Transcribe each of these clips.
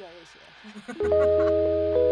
越来越斜。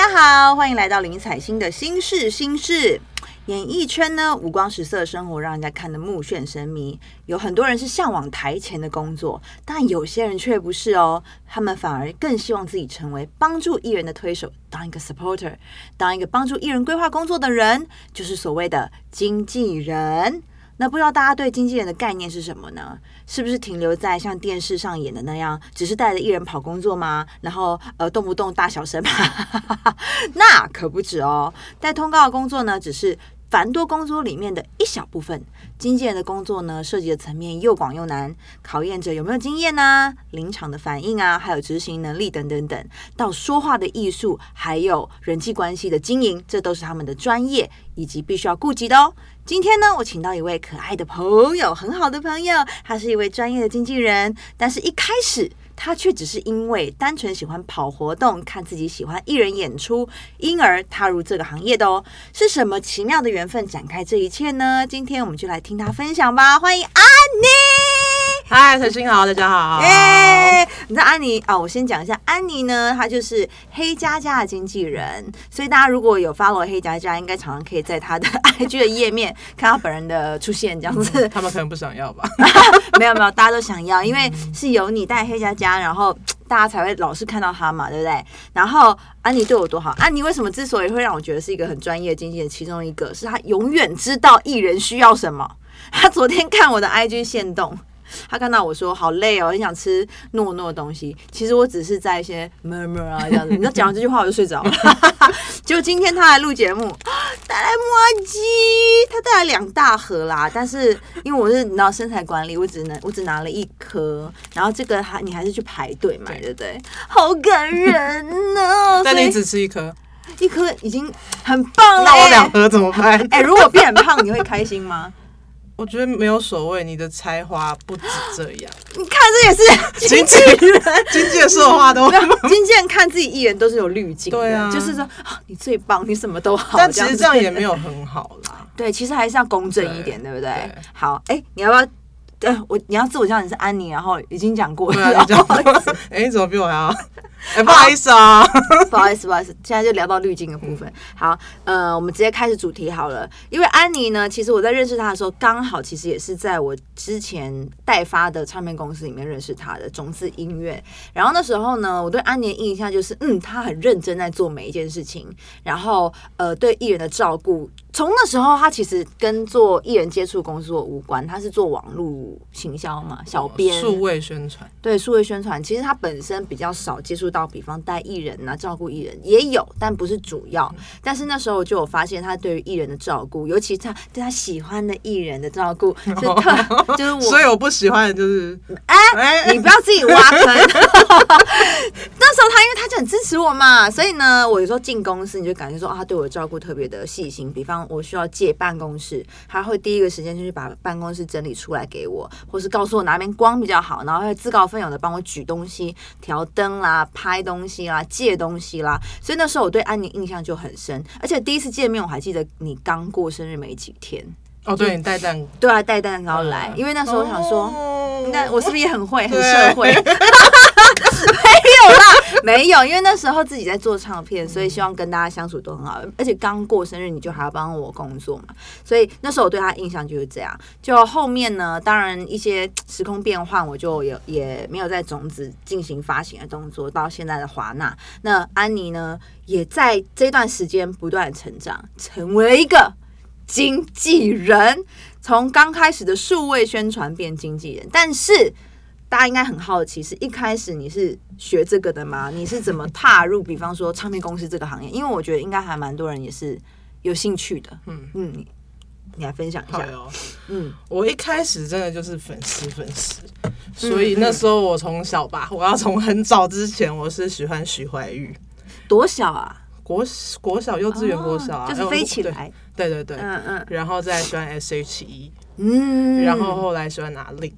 大家好，欢迎来到林采欣的心事心事。演艺圈呢，五光十色生活让人家看得目眩神迷。有很多人是向往台前的工作，但有些人却不是哦。他们反而更希望自己成为帮助艺人的推手，当一个 supporter，当一个帮助艺人规划工作的人，就是所谓的经纪人。那不知道大家对经纪人的概念是什么呢？是不是停留在像电视上演的那样，只是带着艺人跑工作吗？然后呃，动不动大小声吗？那可不止哦。带通告的工作呢，只是繁多工作里面的一小部分。经纪人的工作呢，涉及的层面又广又难，考验着有没有经验呐、临场的反应啊，还有执行能力等等等，到说话的艺术，还有人际关系的经营，这都是他们的专业以及必须要顾及的哦。今天呢，我请到一位可爱的朋友，很好的朋友，他是一位专业的经纪人，但是一开始他却只是因为单纯喜欢跑活动，看自己喜欢艺人演出，因而踏入这个行业的哦。是什么奇妙的缘分展开这一切呢？今天我们就来听他分享吧。欢迎安妮。嗨，陈星豪，大家好。耶！你知道安妮啊、我先讲一下，安妮呢，她就是黑佳佳的经纪人，所以大家如果有 follow 黑佳佳，应该常常可以在她的 IG 的页面看到本人的出现，这样子。他们可能不想要吧？没有没有，大家都想要，因为是有你带黑佳佳，然后大家才会老是看到她嘛，对不对？然后安妮对我多好，安妮为什么之所以会让我觉得是一个很专业的经纪人，其中一个是她永远知道艺人需要什么。她昨天看我的 IG 线动。他看到我说好累哦，很想吃糯糯的东西。其实我只是在一些 murmur 啊这样子。你知道讲完这句话我就睡着了。结果今天他来录节目，带来麻鸡，他带来两大盒啦。但是因为我是你知道身材管理，我只能我只拿了一颗，然后这个还你还是去排队买，对不对？好感人呢、但你只吃一颗，一颗已经很棒了、那我两盒怎么办？哎、如果变很胖，你会开心吗？我觉得没有所谓，你的才华不止这样。你看，这也是经纪人，经纪人说的话都经纪人看自己艺人都是有滤镜的，对啊就是说啊，你最棒，你什么都好。但其实这样也没有很好啦。对，其实还是要公正一点，对不对对？好，哎，你要不要？呃，我你要自我介绍你是安妮，然后已经讲过对啊，了 哎，你怎么比我还好？哎，不好意思啊。不好意思，不好意思，现在就聊到滤镜的部分。好，呃，我们直接开始主题好了。因为安妮呢，其实我在认识她的时候，刚好其实也是在我之前代发的唱片公司里面认识她的种子音乐。然后那时候呢，我对安妮的印象就是，嗯，她很认真在做每一件事情，然后呃，对艺人的照顾。从那时候，她其实跟做艺人接触工作无关，她是做网络行销嘛，小编、数位宣传，对数位宣传，其实他本身比较少接触到，比方带艺人啊、照顾艺人也有，但不是主要。但是那时候我就有发现，他对于艺人的照顾，尤其他对他喜欢的艺人的照顾，是特就是我所以我不喜欢的就是，哎、哎你不要自己挖坑。那时候他因为他就很支持我嘛，所以呢，我有时候进公司你就感觉说啊，他对我的照顾特别的细心。比方我需要借办公室，他会第一个时间就去把办公室整理出来给我，或是告诉我哪边光比较好，然后会自告奋勇的帮我举东西、调灯啦、拍东西啦、借东西啦。所以那时候我对安妮印象就很深，而且第一次见面我还记得你刚过生日没几天，哦，对你带蛋，对啊，带蛋糕来，因为那时候我想说。哦那我是不是也很会，很社会？没有啦，没有，因为那时候自己在做唱片，所以希望跟大家相处都很好。而且刚过生日，你就还要帮我工作嘛，所以那时候我对他印象就是这样。就后面呢，当然一些时空变换，我就也也没有在种子进行发行的动作，到现在的华纳。那安妮呢，也在这段时间不断成长，成为了一个经纪人。从刚开始的数位宣传变经纪人，但是大家应该很好奇，是一开始你是学这个的吗？你是怎么踏入，比方说唱片公司这个行业？因为我觉得应该还蛮多人也是有兴趣的。嗯嗯，你来分享一下。好哟。嗯，我一开始真的就是粉丝粉丝，所以那时候我从小吧，我要从很早之前我是喜欢徐怀钰，多小啊？国国小、幼稚园、国小啊，哦就是飞起来。对对对。对，嗯嗯。然后再喜欢 S.H.E，嗯，然后后来喜欢阿令，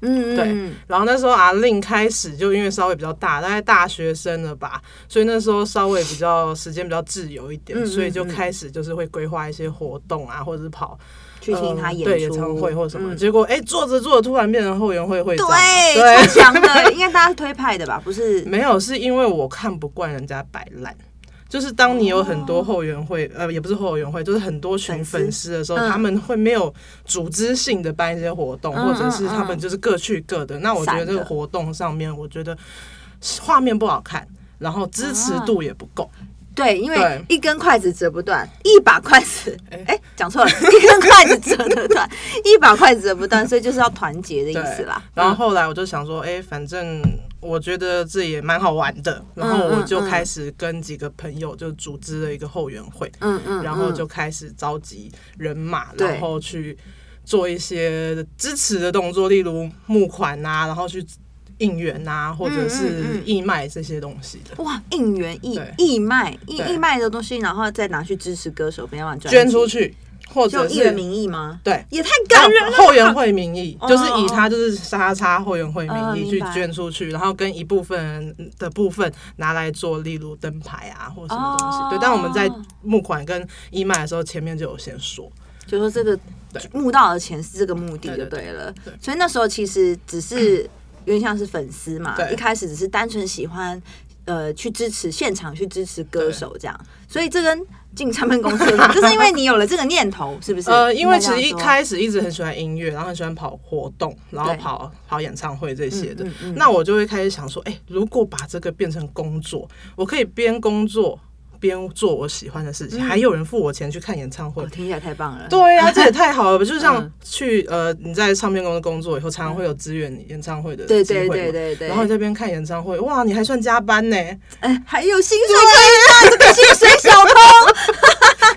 对嗯然后那时候阿令开始就因为稍微比较大，大概大学生了吧，所以那时候稍微比较时间比较自由一点，嗯嗯所以就开始就是会规划一些活动啊，或者是跑去听他呃演出，对演唱会或什么，嗯。结果哎做着做着突然变成后援会会长，对，超强的，应该大家推派的吧？不是？没有，是因为我看不惯人家摆烂。就是当你有很多后援会，呃，也不是后援会，就是很多群粉丝的时候，嗯。他们会没有组织性的办一些活动，嗯或者是他们就是各去各的。那我觉得这个活动上面，我觉得画面不好看，然后支持度也不够。对，因为一根筷子折不断，一把筷子，哎。哎，讲错了，一根筷子折得断，一把筷子折不断，所以就是要团结的意思啦。然后后来我就想说，哎、反正我觉得这也蛮好玩的，然后我就开始跟几个朋友就组织了一个后援会，嗯嗯，然后嗯。就开始召集人马，然后去做一些支持的动作，例如募款啊，然后去应援啊，或者嗯是嗯。义卖这些东西的。哇，应援义义卖义义卖的东西，然后再拿去支持歌手，不要捐出，去，或者就一人是名义吗？对也太感人了吧。后援会名义，哦就是以他就是叉叉后援会名义去捐出去，然后跟一部分人的部分拿来做，例如灯牌啊或什么东西。哦对，但我们在募款跟义卖的时候，前面就有先说。就说这个募到的钱是这个目的就对了对。所以那时候其实只是 有点像是粉丝嘛，对一开始只是单纯喜欢。呃，去支持现场，去支持歌手这样，所以这跟进唱片公司 就是因为你有了这个念头，是不是？呃，因为其实一开始一直很喜欢音乐，然后很喜欢跑活动，然后跑跑演唱会这些的。嗯嗯嗯那我就会开始想说，哎、如果把这个变成工作，我可以边工作边做我喜欢的事情，还有人付我钱去看演唱会哦，。听起来太棒了。对呀、这也太好了吧！就像嗯去呃，你在唱片公司工作以后，常常会有支援演唱会的对对机会嘛对对对，然后你这边看演唱会，哇，你还算加班呢！哎，还有薪水可以拿，这个薪水小偷。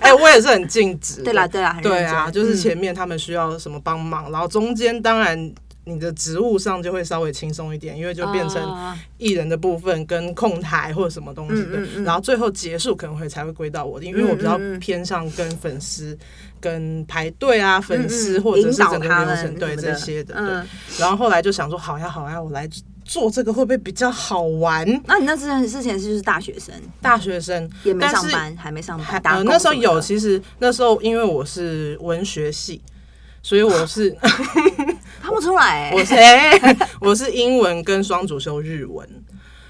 哎、我也是很尽职的。对啦对啦，对啊，就是嗯前面他们需要什么帮忙，然后中间当然你的职务上就会稍微轻松一点，因为就变成啊。艺人的部分跟控台或者什么东西的，嗯嗯嗯。然后最后结束可能会才会归到我，因为我比较偏向跟粉丝。跟排队啊，粉丝或者是整个流程，对这些的，嗯。对。然后后来就想说，好呀好呀，我来做这个会不会比较好玩？那你那之前之前是就是大学生，大学生也没上班，还没上班，打呃那时候有，其实那时候因为我是文学系，所以我是 看不出来欸，我是、哎 我是英文跟双主修日文，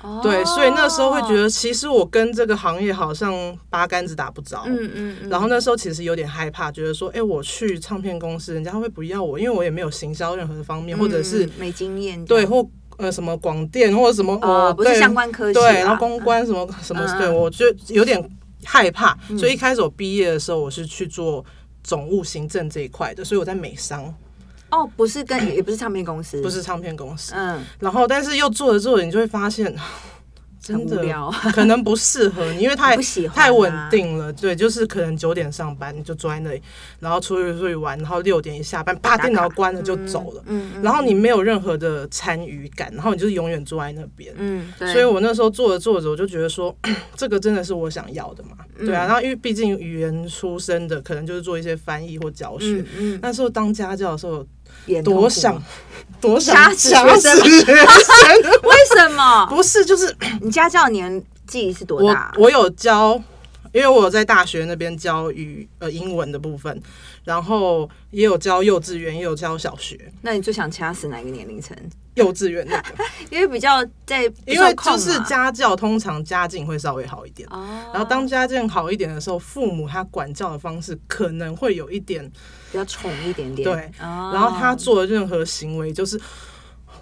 哦。对，所以那时候会觉得，其实我跟这个行业好像八竿子打不着。嗯嗯嗯，然后那时候其实有点害怕，觉得说，哎、我去唱片公司，人家会不要我？因为我也没有行销任何的方面，或者是嗯没经验，对或呃什么广电或者什么哦，我不是对相关科技对，啦，然后公关什么什么，嗯对我就有点害怕，所以一开始我毕业的时候，我是去做总务行政这一块的，所以我在美商，哦，不是跟也不是唱片公司，不，是唱片公司。嗯，然后，但是又做着做着，你就会发现，真的很无聊，可能不适合你，因为 太不喜欢啊太稳定了。对，就是可能九点上班，你就坐在那里，然后出去出去玩，然后六点一下班，啪电脑关了就走了。嗯，嗯然后你没有任何的参与感，然后你就是永远坐在那边。所以我那时候做着做着，我就觉得说，这个真的是我想要的嘛？嗯对啊，然后因为毕竟语言出身的，可能就是做一些翻译或教学。嗯嗯，那时候当家教的时候，多想多想掐死学生，为什么？不是就是你家教年纪是多我大？我有教，因为我有在大学那边教语呃英文的部分，然后也有教幼稚园，也有教小学。那你最想掐死哪个年龄层？幼稚园那个，因为比较在，因为就是家教通常家境会稍微好一点，哦，然后当家境好一点的时候，父母他管教的方式可能会有一点，比较宠一点点，对哦，然后他做的任何行为就是。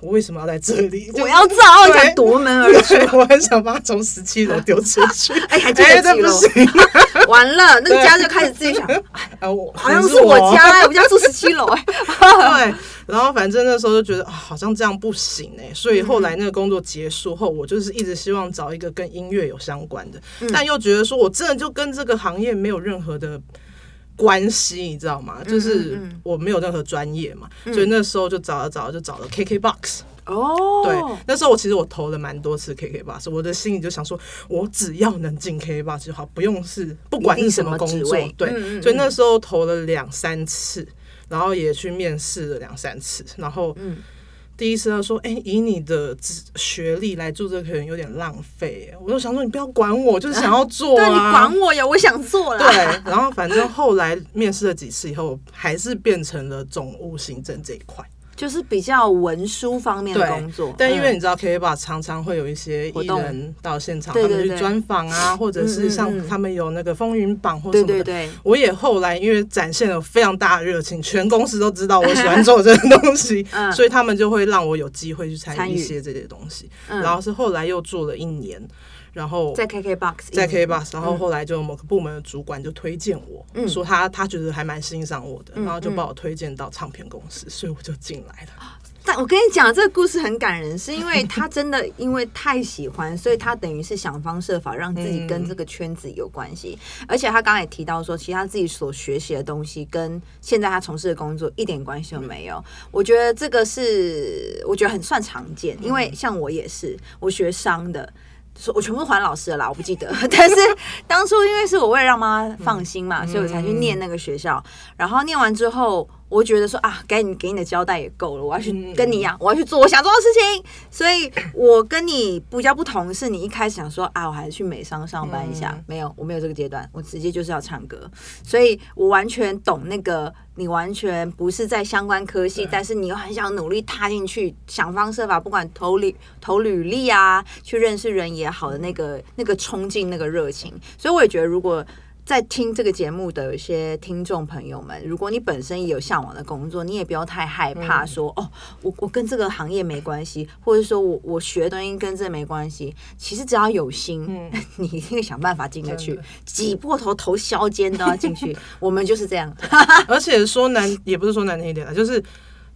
我为什么要在这里？我要造，对。想夺门而出，对，我很想把他从十七楼丢出去。哎，还记哎，这不得。几楼？行，完了，那个家就开始自己想，哎，我好像是我。家，哎，我家住十七楼，哎，对，然后反正那时候就觉得啊，好像这样不行哎、所以后来那个工作结束后，我就是一直希望找一个跟音乐有相关的，嗯。但又觉得说我真的就跟这个行业没有任何的关系，你知道吗？就是我没有任何专业嘛，所以那时候就找了找了就找了 KKBOX。哦，对，那时候我其实我投了蛮多次 KKBOX，我的心里就想说，我只要能进 KKBOX 就好，不用是不管是什么工作对，所以那时候投了两三次，然后也去面试了两三次，然后嗯第一次他说，哎、以你的职学历来做这个可能有点浪费，我就想说你不要管我，就是想要做对。管我呀，我想做啦。对，然后反正后来面试了几次以后，还是变成了总务行政这一块。就是比较文书方面的工作，嗯但因为你知道 k b 常常会有一些艺人到现场，他们去专访啊，或者是像他们有那个风云榜或什么的。对对，我也后来因为展现了非常大的热情，全公司都知道我喜欢做这个东西，嗯。所以他们就会让我有机会去参参与与。一些这些东西。嗯。然后是后来又做了一年，然后在 KKBOX，在 KKBOX，然后后来就某个部门的主管就推荐我，嗯说他他觉得还蛮欣赏我的，嗯然后就把我推荐到唱片公司，所以我就进来了。但我跟你讲，这个故事很感人，是因为他真的因为太喜欢，所以他等于是想方设法让自己跟这个圈子有关系。而且他刚才也提到说，其实他自己所学习的东西跟现在他从事的工作一点关系都没有。我觉得这个是我觉得很算常见，因为像我也是，我学商的。说我全部都还老师了啦，我不记得。但是当初因为是我为了让妈妈放心嘛，所以我才去念那个学校。然后念完之后，我觉得说啊，该你给你的交代也够了，我要去嗯跟你一样，我要去做我想做的事情。所以我跟你比较不同，是你一开始想说啊，我还是去美商上班一下，嗯没有，我没有这个阶段，我直接就是要唱歌。所以我完全懂那个，你完全不是在相关科系，但是你又很想努力踏进去，想方设法，不管投履投履历啊，去认识人也好的那个那个冲劲、那个热情。所以我也觉得，如果在听这个节目的一些听众朋友们，如果你本身也有向往的工作，你也不要太害怕说、哦，我我跟这个行业没关系，或者说我我学的东西跟这没关系。其实只要有心，嗯 你一定会想办法进得去挤破头头削尖都要进去。我们就是这样，而且说难也不是说难听一点啊，就是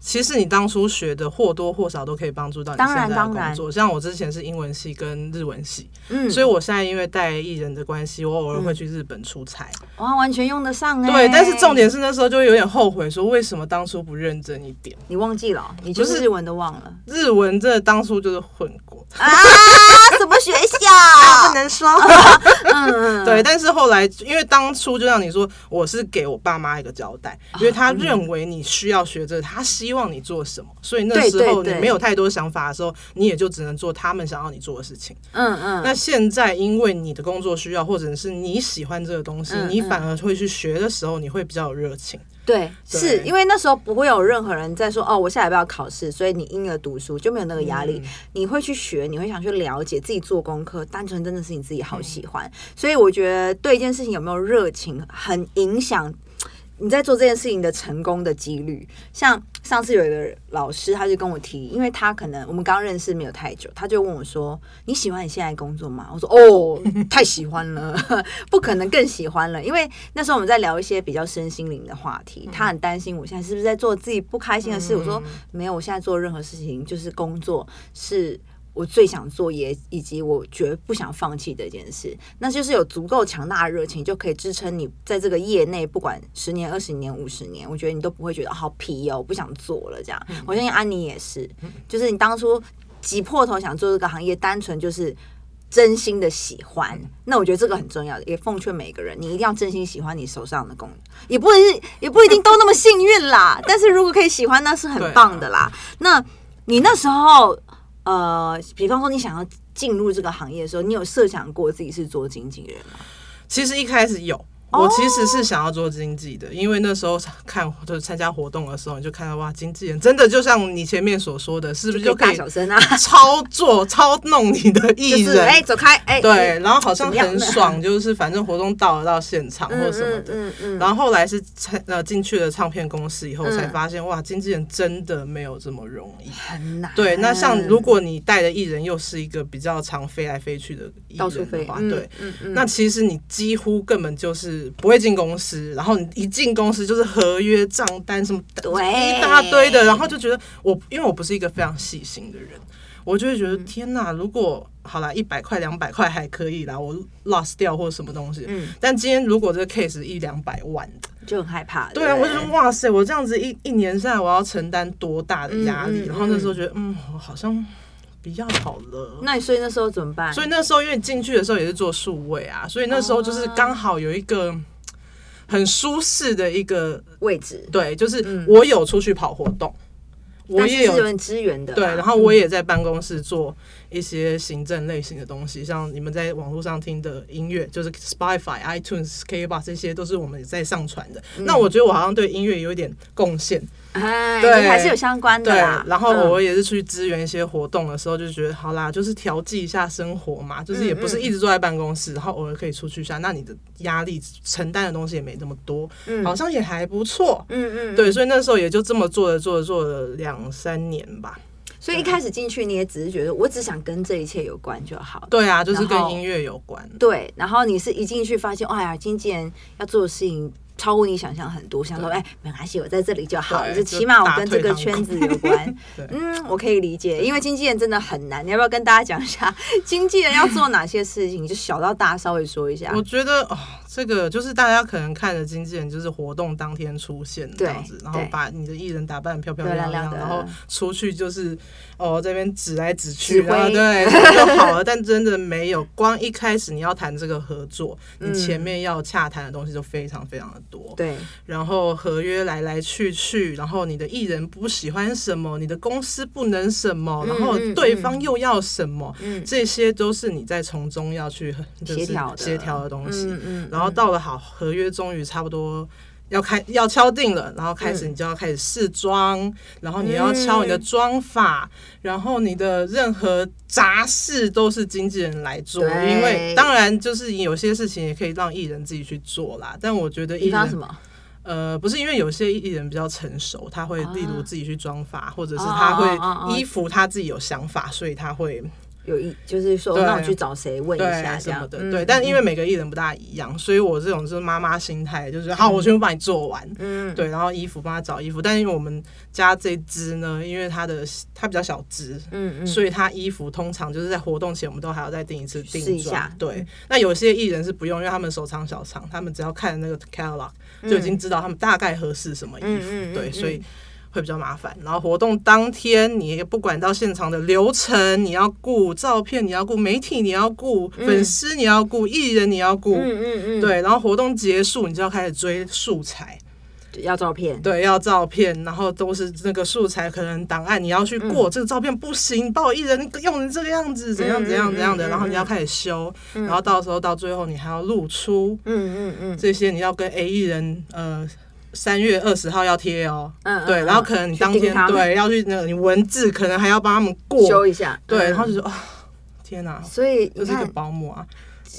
其实你当初学的或多或少都可以帮助到你现在的然当然工作。像我之前是英文系跟日文系，嗯，所以我现在因为带艺人的关系，我偶尔会去日本出差。哇，完全用得上哎、对，但是重点是那时候就会有点后悔，说为什么当初不认真一点。你忘记了哦，你就是是日文都忘了日文这当初就是混过，啊？什么学校不？能说。嗯，对，但是后来因为当初就像你说，我是给我爸妈一个交代，啊因为他认为你需要学这个，他希望你做什么，所以那时候你没有太多想法的时候，你也就只能做他们想要你做的事情。嗯嗯，那现在因为你的工作需要，或者是你喜欢这个东西，嗯你反而会去学的时候，你会比较有热情。对，对是因为那时候不会有任何人在说哦，我下礼拜要考试，所以你因而读书就没有那个压力。嗯你会去学，你会想去了解，自己做功课，单纯真的是你自己好嗯喜欢。所以我觉得对一件事情有没有热情，很影响你在做这件事情的成功的几率。像上次有一个老师，他就跟我提，因为他可能我们刚认识没有太久，他就问我说：“你喜欢你现在工作吗？”我说：“哦，太喜欢了，不可能更喜欢了。”因为那时候我们在聊一些比较身心灵的话题，他很担心我现在是不是在做自己不开心的事。我说：“没有，我现在做任何事情就是工作是。”我最想做也以及我绝不想放弃的一件事，那就是有足够强大的热情，就可以支撑你在这个业内，不管十年、二十年、五十年，我觉得你都不会觉得好疲哦，我不想做了这样。我相信安妮也是，就是你当初挤破头想做这个行业，单纯就是真心的喜欢。那我觉得这个很重要的，也奉劝每个人，你一定要真心喜欢你手上的工，也不是也不一定都那么幸运啦。但是如果可以喜欢，那是很棒的啦。那你那时候，呃，比方说你想要进入这个行业的时候，你有设想过自己是做经纪人吗？其实一开始有。我其实是想要做经济的，因为那时候看就是参加活动的时候，你就看到哇，经纪人真的就像你前面所说的，是不是就可以 操作、操弄你的艺 就是人？哎、走开，哎、对，然后好像很爽，就是反正活动到了到现场或嗯什么的。嗯嗯嗯然后后来是参呃进去了唱片公司以后，嗯才发现哇，经纪人真的没有这么容易。很难。对，那像如果你带的艺人又是一个比较常飞来飞去的艺人的话，嗯对，嗯嗯那其实你几乎根本就是就是不会进公司，然后你一进公司就是合约、账单什么一大堆的，然后就觉得我因为我不是一个非常细心的人，我就会觉得嗯。天哪，如果好啦，一百块、两百块还可以啦，我 lost 掉或者什么东西，嗯。但今天如果这个 case 一两百万的，就很害怕。对啊，我就说哇塞，我这样子一一年下来，我要承担多大的压力？嗯嗯然后那时候觉得，嗯，我好像比较好了。那你所以那时候怎么办？所以那时候因为进去的时候也是做数位啊，所以那时候就是刚好有一个很舒适的一个，位置，对，就是我有出去跑活动，我也有是支援的。对，然后我也在办公室做一些行政类型的东西，像你们在网络上听的音乐，就是 Spotify、iTunes、KKBox 这些都是我们在上传的。那我觉得我好像对音乐有一点贡献，哎，对还是有相关的对啦。。然后嗯我也是出去支援一些活动的时候，就觉得好啦，就是调剂一下生活嘛，就是也不是一直坐在办公室，然后偶尔可以出去一下，那你的压力承担的东西也没那么多，好像也还不错。嗯嗯，对，所以那时候也就这么做着，做着做了两三年吧。所以一开始进去你也只是觉得我只想跟这一切有关就好。对啊，就是跟音乐有关。对，然后你是一进去发现，哎呀，经纪人要做的事情超乎你想象很多，想说，哎，没关系，我在这里就好了，就起码我跟这个圈子有关。嗯，我可以理解，因为经纪人真的很难。你要不要跟大家讲一下，经纪人要做哪些事情？就小到大稍微说一下我。觉得哦，这个就是大家可能看的经纪人，就是活动当天出现这样子，然后把你的艺人打扮得漂漂漂亮亮亮然后出去就是哦这边指来指指去，挥然后对 就好了。但真的没有，光一开始你要谈这个合作，你前面要洽谈的东西就非常非常的多。对，然后合约来来去去，然后你的艺人不喜欢什么，你的公司不能什么，然后嗯对方又要什么，嗯这些都是你在从中要去就是协调的协调的东西。嗯嗯然后到了好合约，终于差不多。要开要敲定了，然后开嗯。始你就要开始试妆，然后你要敲你的妆法，然后你的任何杂事都是经纪人来做，因为当然就是有些事情也可以让艺人自己去做啦，但我觉得艺人什么？呃，不是因为有些艺人比较成熟，他会例如啊。自己去妆发，或者是哦他会衣服他自己有想法，所以他会有一就是说，那我去找谁问一下这样什么的，嗯对。但因为每个艺人不大一样，所以我这种就是妈妈心态，就是好，我全部帮你做完，嗯对。然后衣服帮他找衣服，但因为我们家这只呢，因为它的它比较小只，嗯嗯，所以它衣服通常就是在活动前，我们都还要再订一次试一定下妆。对，那有些艺人是不用，因为他们手长小长，他们只要看那个 catalog 就已经知道他们大概合适什么衣服。对，嗯所以会比较麻烦。然后活动当天，你也不管到现场的流程，你要顾照片，你要顾媒体，你要顾粉丝，你要顾艺人，你要顾。嗯嗯嗯，对，然后活动结束，你就要开始追素材，要照片，对，要照片，然后都是那个素材，可能档案你要去过，这个照片不行，把我艺人用成这个样子，怎样怎样怎样的，嗯嗯嗯然后你要开始修，然后到时候到最后你还要露出嗯嗯嗯这些，你要跟 A 艺人呃。三月二十号要贴哦，对，嗯对然后可能你当天对要去那个你文字可能还要帮他们过，修一下，对，嗯然后就说啊，天哪，所以你就是一个，保姆啊，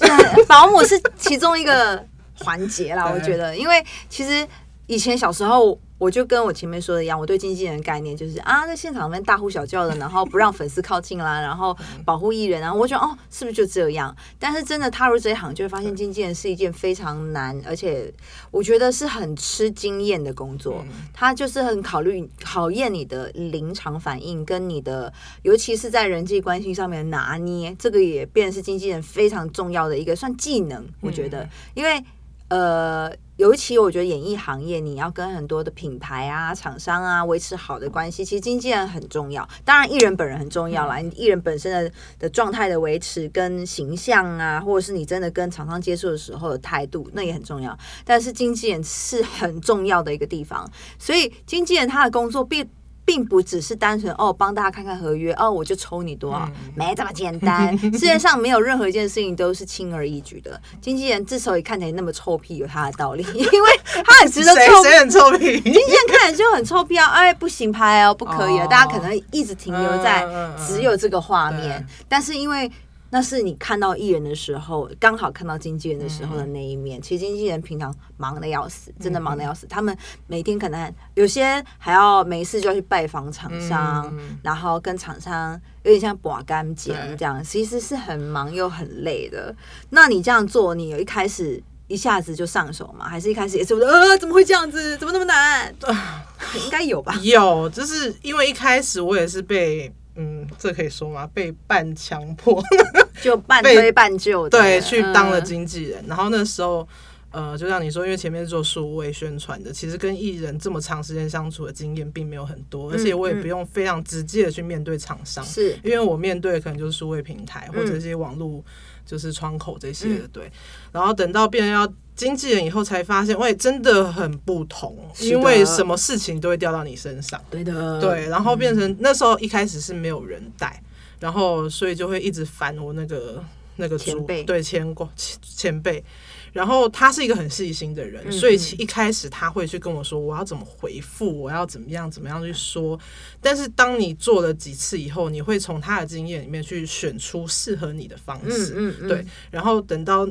保姆是其中一个环节啦，我觉得，因为其实以前小时候。我就跟我前面说的一样，我对经纪人的概念就是啊，在现场里面大呼小叫的，然后不让粉丝靠近啦，然后保护艺人，然后我觉得哦，是不是就这样？但是真的踏入这一行，就会发现经纪人是一件非常难，而且我觉得是很吃经验的工作。他就是很考虑考验你的临场反应，跟你的，尤其是在人际关系上面拿捏，这个也变成是经纪人非常重要的一个算技能。我觉得，因为呃，尤其我觉得演艺行业，你要跟很多的品牌啊、厂商啊维持好的关系，其实经纪人很重要。当然，艺人本人很重要啦，你艺人本身的的状态的维持跟形象啊，或者是你真的跟厂商接触的时候的态度，那也很重要。但是经纪人是很重要的一个地方，所以经纪人他的工作并。并不只是单纯哦，帮大家看看合约哦，我就抽你多少，没这么简单。世界上没有任何一件事情都是轻而易举的。经纪人之所以看起来那么臭屁，有他的道理，因为他很值得谁臭屁。谁很臭屁？经纪人看起来就很臭屁啊！哎，不行拍哦，不可以大家可能一直停留在只有这个画面对，但是因为那是你看到艺人的时候，刚好看到经纪人的时候的那一面。其实经纪人平常忙的要死，真的忙的要死。他们每天可能有些还要没事就要去拜访厂商，嗯然后跟厂商有点像把干净这样，其实是很忙又很累的。那你这样做，你有一开始一下子就上手吗？还是一开始也是呃怎么会这样子？怎么那么难？应该有吧？有，就是因为一开始我也是被，嗯，这可以说吗？被半强迫，就半推半就的，对，去当了嗯经纪人。然后那时候，呃，就像你说，因为前面是做数位宣传的，其实跟艺人这么长时间相处的经验并没有很多，而且我也嗯。不用非常直接的去面对厂商，是。因为我面对的可能就是数位平台或者嗯。一些网络就是窗口这些的，对。然后等到变成要经纪人以后，才发现，喂，真的很不同，因为什么事情都会掉到你身上。对的，对，然后变成那时候一开始是没有人带，然后所以就会一直烦我那个那个主前辈对前过前前辈。然后他是一个很细心的人，嗯所以其一开始他会去跟我说我要怎么回复，我要怎么样怎么样去说。但是当你做了几次以后，你会从他的经验里面去选出适合你的方式。嗯嗯嗯，对，然后等到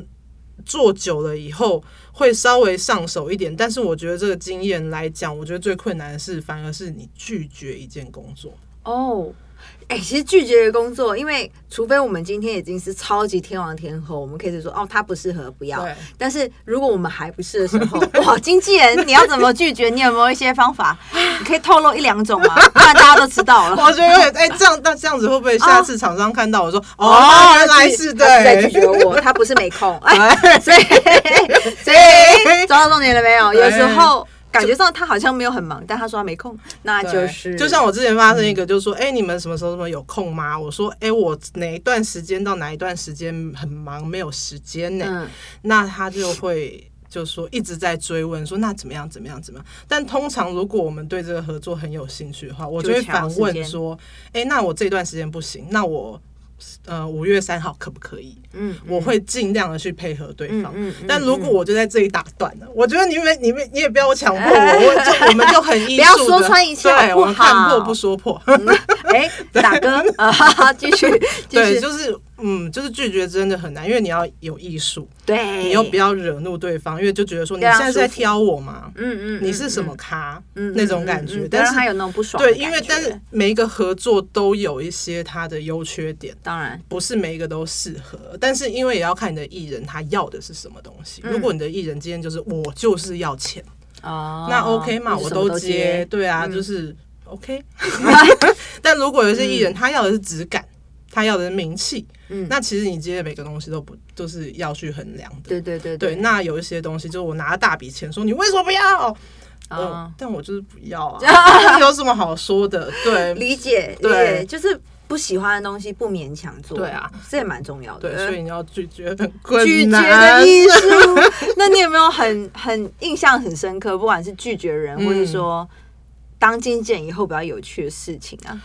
做久了以后，会稍微上手一点。但是我觉得这个经验来讲，我觉得最困难的是，反而是你拒绝一件工作。哦。哎、其实拒绝的工作，因为除非我们今天已经是超级天王天后，我们可以说哦，他不适合，不要。但是如果我们还不是的时候，哇，经纪人你要怎么拒绝？你有没有一些方法？你可以透露一两种吗？不然大家都知道了。我觉得哎、这样那这样子会不会下次厂商看到我说哦，哦，原来是对是在拒对，绝我，他不是没空，哎，所以所以抓到重点了没有？有时候感觉上他好像没有很忙，但他说他没空，那就是就像我之前发生一个，就是说，哎、你们什么时候什么有空吗？我说，哎、我哪一段时间到哪一段时间很忙，没有时间呢、嗯那他就会就说一直在追问说那怎么样怎么样怎么样？但通常如果我们对这个合作很有兴趣的话，我就会反问说，哎、那我这段时间不行，那我呃五月三号可不可以？嗯，我会尽量的去配合对方。嗯嗯但如果我就在这里打断了，我觉得你们你们你也不要强迫我，哎我就我们就很艺不要说穿一切对，不我们看破不说破。哎，打歌 啊，哈 哈继续继对，续，就是嗯，就是拒绝真的很难，因为你要有艺术，对，你又不要惹怒对方，因为就觉得说你现在是在挑我吗？嗯嗯，你是什么嗯？咖？嗯那种感觉但是他有那种不爽对，因为但是每一个合作都有一些它的优缺点，当然，不是每一个都适合。但是因为也要看你的艺人他要的是什么东西。嗯如果你的艺人今天就是我就是要钱，哦，那 OK 嘛，我都接。对啊，嗯就是 OK。但如果有一些艺人他要的是质感，他要的是名气，嗯那其实你接的每个东西都不都是要去衡量的。对对对对，那有一些东西就是我拿了大笔钱说你为什么不要？啊嗯，，但我就是不要啊，有什么好说的？对理解理对解，就是不喜欢的东西不勉强做。对啊，这也蛮重要的。对，所以你要拒绝很困拒绝的艺术，那你有没有很 很印象很深刻？不管是拒绝人，嗯或者说当经纪人以后比较有趣的事情啊，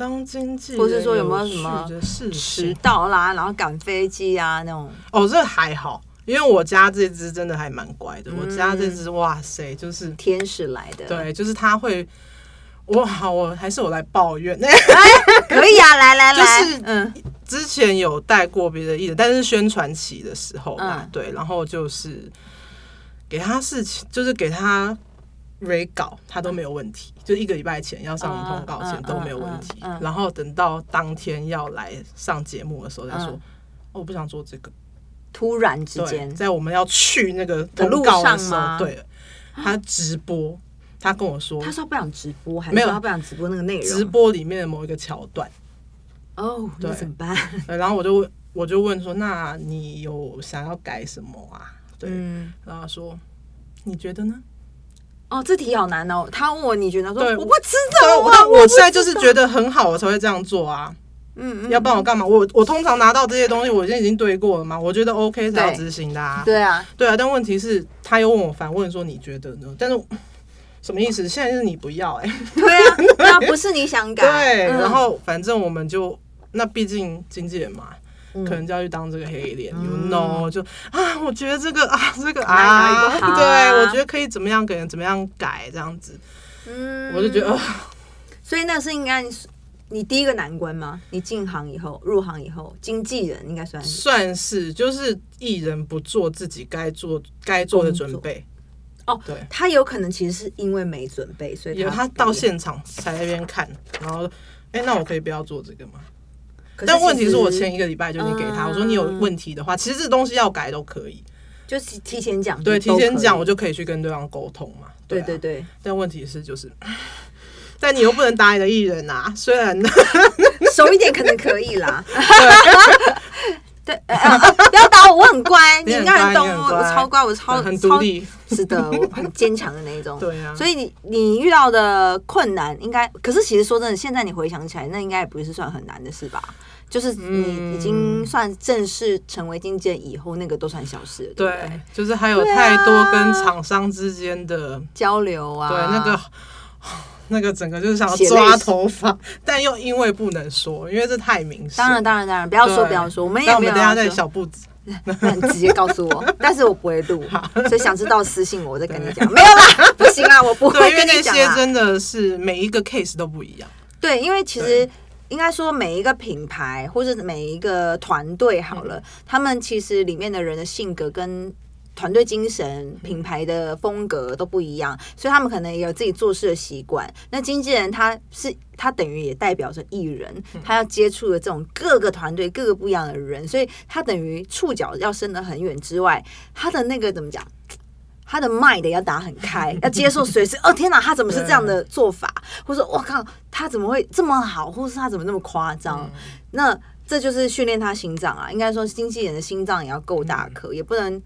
当经纪人，或是说有没有什么迟？到啦，然后赶飞机啊那种。哦，这还好，因为我家这只真的还蛮乖的。我家这嗯只，哇塞，就是天使来的，，对，就是他会。我好，我还是我来抱怨。可以啊，来来来，就是嗯之前有带过别的艺人，但是宣传期的时候嘛，嗯对，然后就是给他事情，就是给他 re 稿，他都没有问题，就一个礼拜前要上通告前都没有问题，然后等到当天要来上节目的时候再说，嗯哦我不想做这个，突然之，间，在我们要去那个通告的时候，对，他直播，他跟我说他说他不想直播，还是没有说他不想直播那个内容？直播里面的某一个桥段。哦，那对怎么办？对然后我就问，我就问说，那你有想要改什么啊？对，嗯，然后他说，你觉得呢？哦，这题好难哦。他问我，你觉得？说对我不知对，道啊，我我现在就是觉得很好，我才会这样做啊。嗯嗯，要不然我干嘛？我我通常拿到这些东西，我现在已经对过了嘛，我觉得 OK 才要对执行的啊。对啊，对啊，但问题是，他又问我反问说，你觉得呢？但是什么意思？现在是你不要哎、对啊，对啊，不是你想改，对，嗯然后反正我们就那毕竟经纪人嘛。嗯。可能就要去当这个黑脸、y o 嗯。u know，就啊，我觉得这个 啊，这个啊，对我觉得可以怎么样给人怎么样改这样子，嗯。我就觉得，哦所以那是应该你第一个难关吗？你进行以后，入行以后，经纪人应该算是。算是就是艺人不做自己该做该做的准备，哦，对，他有可能其实是因为没准备，所以有他到现场才在那边看，然后。哎、那我可以不要做这个吗？可但问题是我前一个礼拜就已经给他，嗯我说你有问题的话，其实这东西要改都可以。就是提前讲，对，提前讲我就就可以去跟对方沟通嘛。啊对对对，但问题是就是，但你又不能打你的艺人啊，虽然 熟一点可能可以啦。对，呃呃呃不要打我，我很乖，你应该很懂我，我超乖，我超很独立，是的，我很坚强的那一种。对啊所以你你遇到的困难，应该可是其实说真的，现在你回想起来，那应该也不是算很难的事吧？就是你已经算正式成为经纪人以后，那个都算小事了，对对对？，就是还有太多跟厂商之间的交流啊，对那个。那个整个就是想要抓头发，但又因为不能说，因为这太明显。当然当然当然，不要说不要说，我们也没有们等一下在小步子。那你直接告诉我，但是我不会录，所以想知道私信我，我再跟你讲。没有啦，不行啊，我不，会因为那跟你讲那。些真的是每一个 case 都不一样。对，因为其实对应该说每一个品牌或者每一个团队好嗯了，他们其实里面的人的性格跟。团队精神、品牌的风格都不一样，所以他们可能也有自己做事的习惯。那经纪人他是他等于也代表着艺人，嗯他要接触的这种各个团队、各个不一样的人，所以他等于触角要伸得很远之外，他的那个怎么讲？他的脉的要打很开，要接受随时哦天哪，他怎么是这样的做法？或者说我靠，他怎么会这么好？或是他怎么那么夸张？嗯那这就是训练他心脏啊。应该说，经纪人的心脏也要够大颗，也不能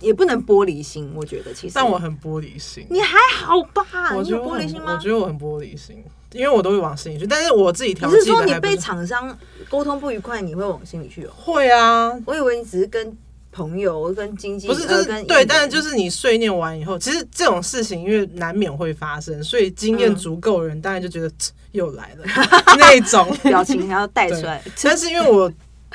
也不能玻璃心。我觉得其实，但我很玻璃心，你还好吧？我觉得玻璃心吗我？觉得我很玻璃心，因为我都会往心里去。但是我自己调你是说你被厂商沟通不愉快，你会往心里去哦？会啊，我以为你只是跟朋友、跟经济不是，就是对，但是就是你碎念完以后，其实这种事情因为难免会发生，所以经验嗯。足够的人当然就觉得又来了 那种。表情还要带出来。但是因为我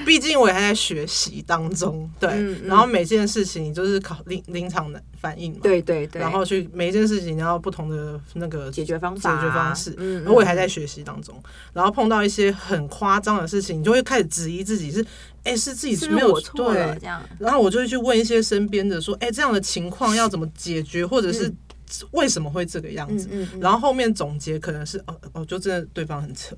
毕竟我也还在学习当中，对，嗯嗯。然后每件事情你就是考临临场的反应嘛，，对对对，然后去每一件事情然后不同的那个解决方法啊解决方式，嗯。然后我也还在学习当中，然后碰到一些很夸张的事情，你就会开始质疑自己是，哎、是自己没有是是错了？对这样然后我就会去问一些身边的说，哎、这样的情况要怎么解决，或者是为什么会这个样子？嗯嗯嗯然后后面总结可能是，哦哦，就真的对方很扯，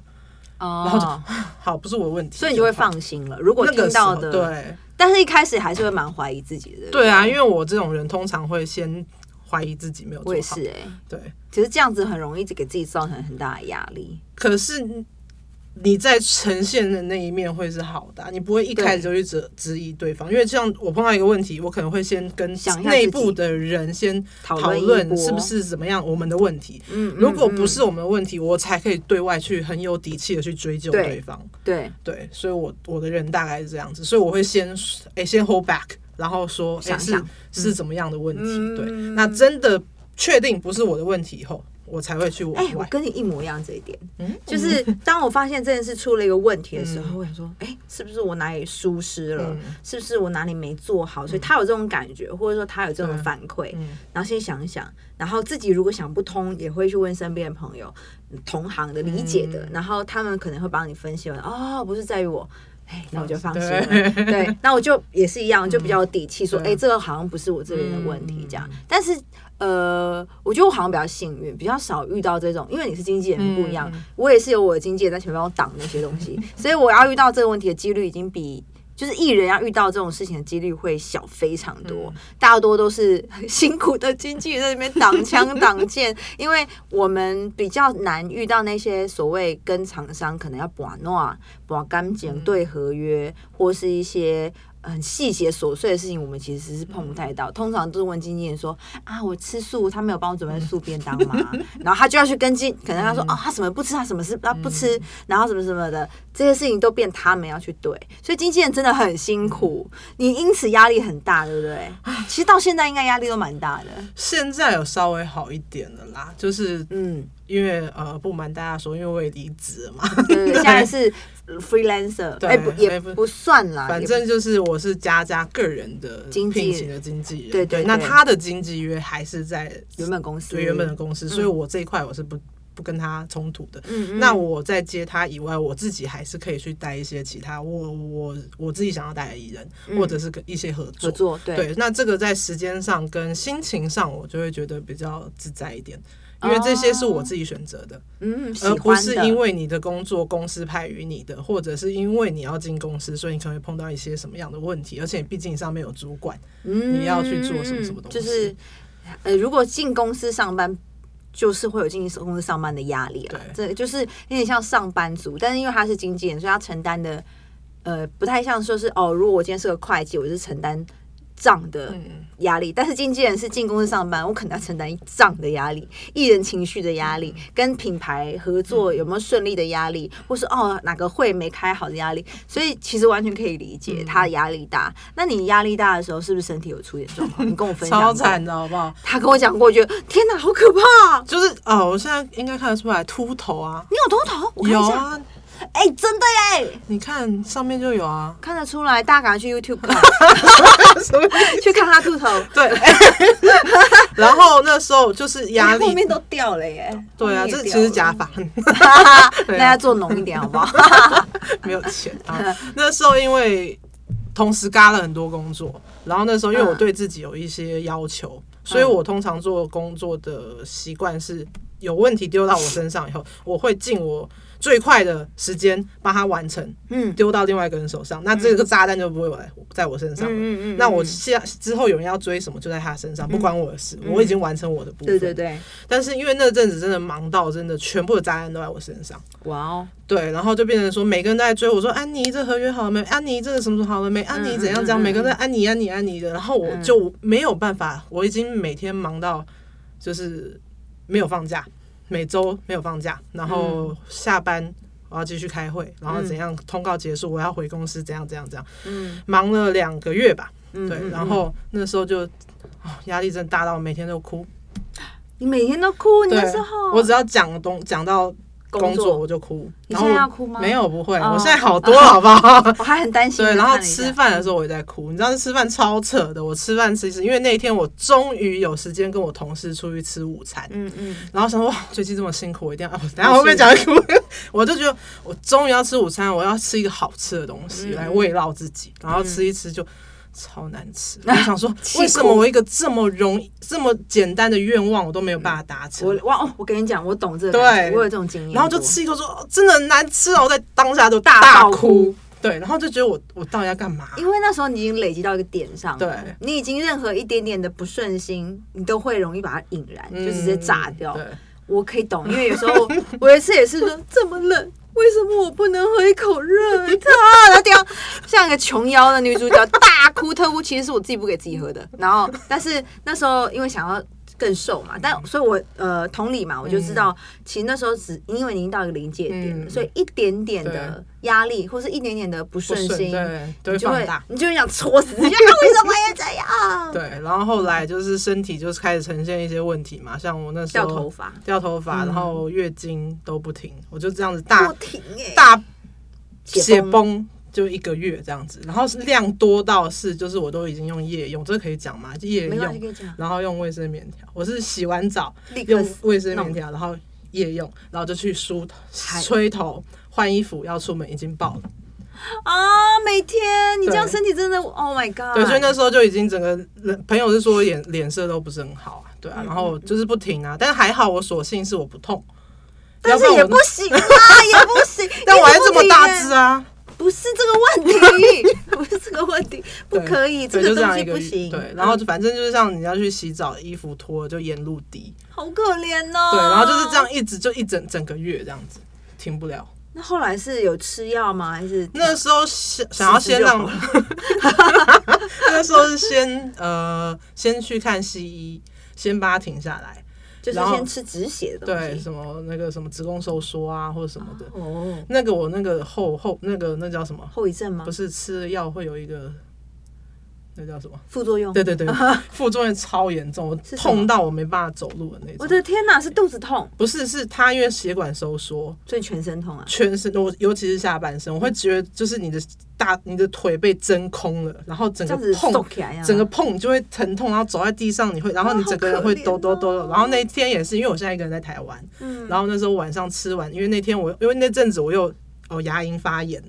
哦，后就 好，不是我问题，所以你就会放心了。如果听到的，，对但是一开始还是会蛮怀疑自己的。对啊，因为我这种人通常会先怀疑自己没有做好，我也是哎、对。其实这样子很容易给自己造成很大的压力。可是你在呈现的那一面会是好的啊、你不会一开始就去质质疑对方，因为像我碰到一个问题，我可能会先跟内部的人先讨讨论是不是怎么样我们的问题。嗯，如果不嗯是我们的问题，我才可以对外去很有底气的去追究对对方。对，对，所以我我的人大概是这样子，所以我会先哎、先 hold back，然后说哎、是想想。是怎么样的问题。嗯。对，那真的确定不是我的问题以后，我才会去我。跟你一模一样这一点，嗯就是当我发现这件事出了一个问题的时候，我想说，哎、是不是我哪里疏失了？嗯是不是我哪里没做好？所以他有这种感觉，或者说他有这种反馈，嗯然后先想一想，然后自己如果想不通，也会去问身边的朋友、同行的、理解的，嗯然后他们可能会帮你分析完，哦，不是在于我。哎，那我就放心了。对，那我就也是一样，就比较有底气说，对 哎，这个好像不是我这边的问题嗯这样。但是，呃，我觉得我好像比较幸运，比较少遇到这种，因为你是经纪人不一样我也是有我的经纪人在前面帮我挡那些东西，所以我要遇到这个问题的几率已经比。就是艺人要遇到这种事情的几率会小非常多，大多都是很辛苦的经纪人在那边挡枪挡箭，因为我们比较难遇到那些所谓跟厂商可能要把诺、把干净对合约，或是一些很细节琐碎的事情，我们其实是碰不太到。通常都是问经纪人说啊，我吃素，他没有帮我准备素便当吗，然后他就要去跟进，可能他说哦，他什么不吃，他什么事他不吃，然后什么什么的，这些事情都变他们要去对，所以经纪人真的很辛苦，你因此压力很大，对不对？其实到现在应该压力都蛮大的，现在有稍微好一点的啦，就是嗯，因为呃不瞒大家说，因为我也离职了嘛，现在是 freelancer，对哎不也哎不不算啦，反正就是我是佳佳个人的聘请的经纪人，对对对那他的经纪约还是在原本公司。对原本的公司，所以我这一块我是不不跟他冲突的。嗯嗯。那我在接他以外，我自己还是可以去带一些其他我我我自己想要带的艺人，或者是跟一些合作。合作对。对，那这个在时间上跟心情上，我就会觉得比较自在一点，因为这些是我自己选择的，嗯，喜而不欢是因为你的工作公司派于你的，或者是因为你要进公司，所以你可能会碰到一些什么样的问题，而且毕竟上面有主管，嗯你要去做什么什么东西就是呃，如果进公司上班。就是会有进公司上班的压力了，这就是有点像上班族，但是因为他是经纪人，所以他承担的呃不太像说是哦，如果我今天是个会计，我是承担账的嗯压力，但是经纪人是进公司上班，我可能要承担账的压力、艺人情绪的压力、跟品牌合作有没有顺利的压力，或是哦哪个会没开好的压力，所以其实完全可以理解嗯他压力大。那你压力大的时候，是不是身体有出点状况？你跟我分享过超惨的好不好？他跟我讲过，我觉得天哪，好可怕！就是哦，我现在应该看得出来秃头啊，你有秃头？我看一下，有啊，哎、真的耶，你看上面就有啊。看得出来。大家赶快去 YouTube 看，去看他秃头，对，然后那时候就是压力后，面都掉了耶。对啊，这其实了假发，大家做浓一点好不好？没有钱啊。那时候因为同时嘎了很多工作，然后那时候因为我对自己有一些要求，所以我通常做工作的习惯是有问题丢到我身上以后，我会尽我最快的时间帮它完成，嗯。丢到另外一个人手上，那这个炸弹就不会来在我身上了。嗯嗯嗯那我现之后有人要追什么，就在他身上，不关我的事，我已经完成我的部分。对对对，但是因为那阵子真的忙到真的全部的炸弹都在我身上，哇哦，对，然后就变成说每个人都在追我说安妮这合约好了没？安妮这个什么什么好了没？安妮怎样怎样？每个人安妮安妮安妮的，然后我就没有办法，我已经每天忙到就是没有放假，每周没有放假，然后下班。我要继续开会，然后怎样？通告结束，我要回公司，怎样怎样怎样？嗯忙了两个月吧，对，然后那时候就哦压力真大到每天都哭。你每天都哭，你那时候，我只要讲东讲到工作我就哭。你现然后在要哭吗？没，有不会，哦我现在好多了，好不好？我还很担心。对，然后吃饭的时候我也在哭，你知道吃饭超扯的。我吃饭其实因为那一天我终于有时间跟我同事出去吃午餐，嗯嗯，然后想说哇，最近这么辛苦，我一定要，哦、等一下会不会讲哭？我就觉得我终于要吃午餐，我要吃一个好吃的东西嗯来慰劳自己，然后吃一吃就。超难吃，我想说，气为什么我一个这么容易、这么简单的愿望我都没有办法达成？我哇哦，我跟你讲，我懂这个对我有这种经验。然后就吃一口说哦真的很难吃，然后在当下就大大哭对，然后就觉得我我到底要干嘛？因为那时候你已经累积到一个点上，对，你已经任何一点点的不顺心，你都会容易把它引燃，就直接炸掉。我可以懂，因为有时候 我有一次也是说这么冷，为什么我不能喝一口热的？然后像一个琼瑶的女主角大哭特哭，其实是我自己不给自己喝的。然后，但是那时候因为想要。更瘦嘛，但所以我，呃同理嘛，我就知道，其实那时候只因为你已经到一个临界点了，嗯。所以一点点的压力或是一点点的不顺心，对，都你就会大。你就会想戳死自己，啊为什么也这样？对，然后后来就是身体就是开始呈现一些问题嘛，像我那时候掉头发，掉头发，嗯。然后月经都不停，我就这样子不大停哎，大血崩。就一个月这样子，然后是量多到是，就是我都已经用夜用，这个可以讲吗？夜用，然后用卫生棉条，我是洗完澡用卫生棉条，然后夜用，然后就去梳头、吹头、换衣服，要出门已经爆了。啊，每天你这样身体真的，Oh my God！对，所以那时候就已经整个人朋友是说脸脸色都不是很好啊，对啊，嗯然后就是不停啊，但是还好我所幸是我不痛，但是也不行啊，也不行，但我还这么大只只，啊，不是这个问题，不是这个问题，不可以，这个东西不行，对，然后反正就是像你要去洗澡，衣服脱就沿路滴，好可怜哦。对，然后就是这样。一直就一整整个月这样子，停不了。那后来是有吃药吗？还是那时候想想要先让 那时候是先呃先去看西医，先把它停下来。就是先吃止血的东对，西？什么那个什么子宫收缩啊，或者什么的。哦，那个我那个后后那个那叫什么？后遗症吗不？是吃了药会有一个那叫什么？副作用。对对对，副作用超严重，我痛到我没办法走路的那种。我的天哪，是肚子痛，不是，是他因为血管收缩，所以全身痛啊。全身我尤其是下半身，我会觉得就是你的大你的腿被真空了，然后整个这样子碰起来，整个碰就会疼痛，然后走在地上你会，然后你整个人会抖抖抖。然后那天也是因为我现在一个人在台湾，嗯然后那时候晚上吃完，因为那天我因为那阵子我又哦牙龈发炎，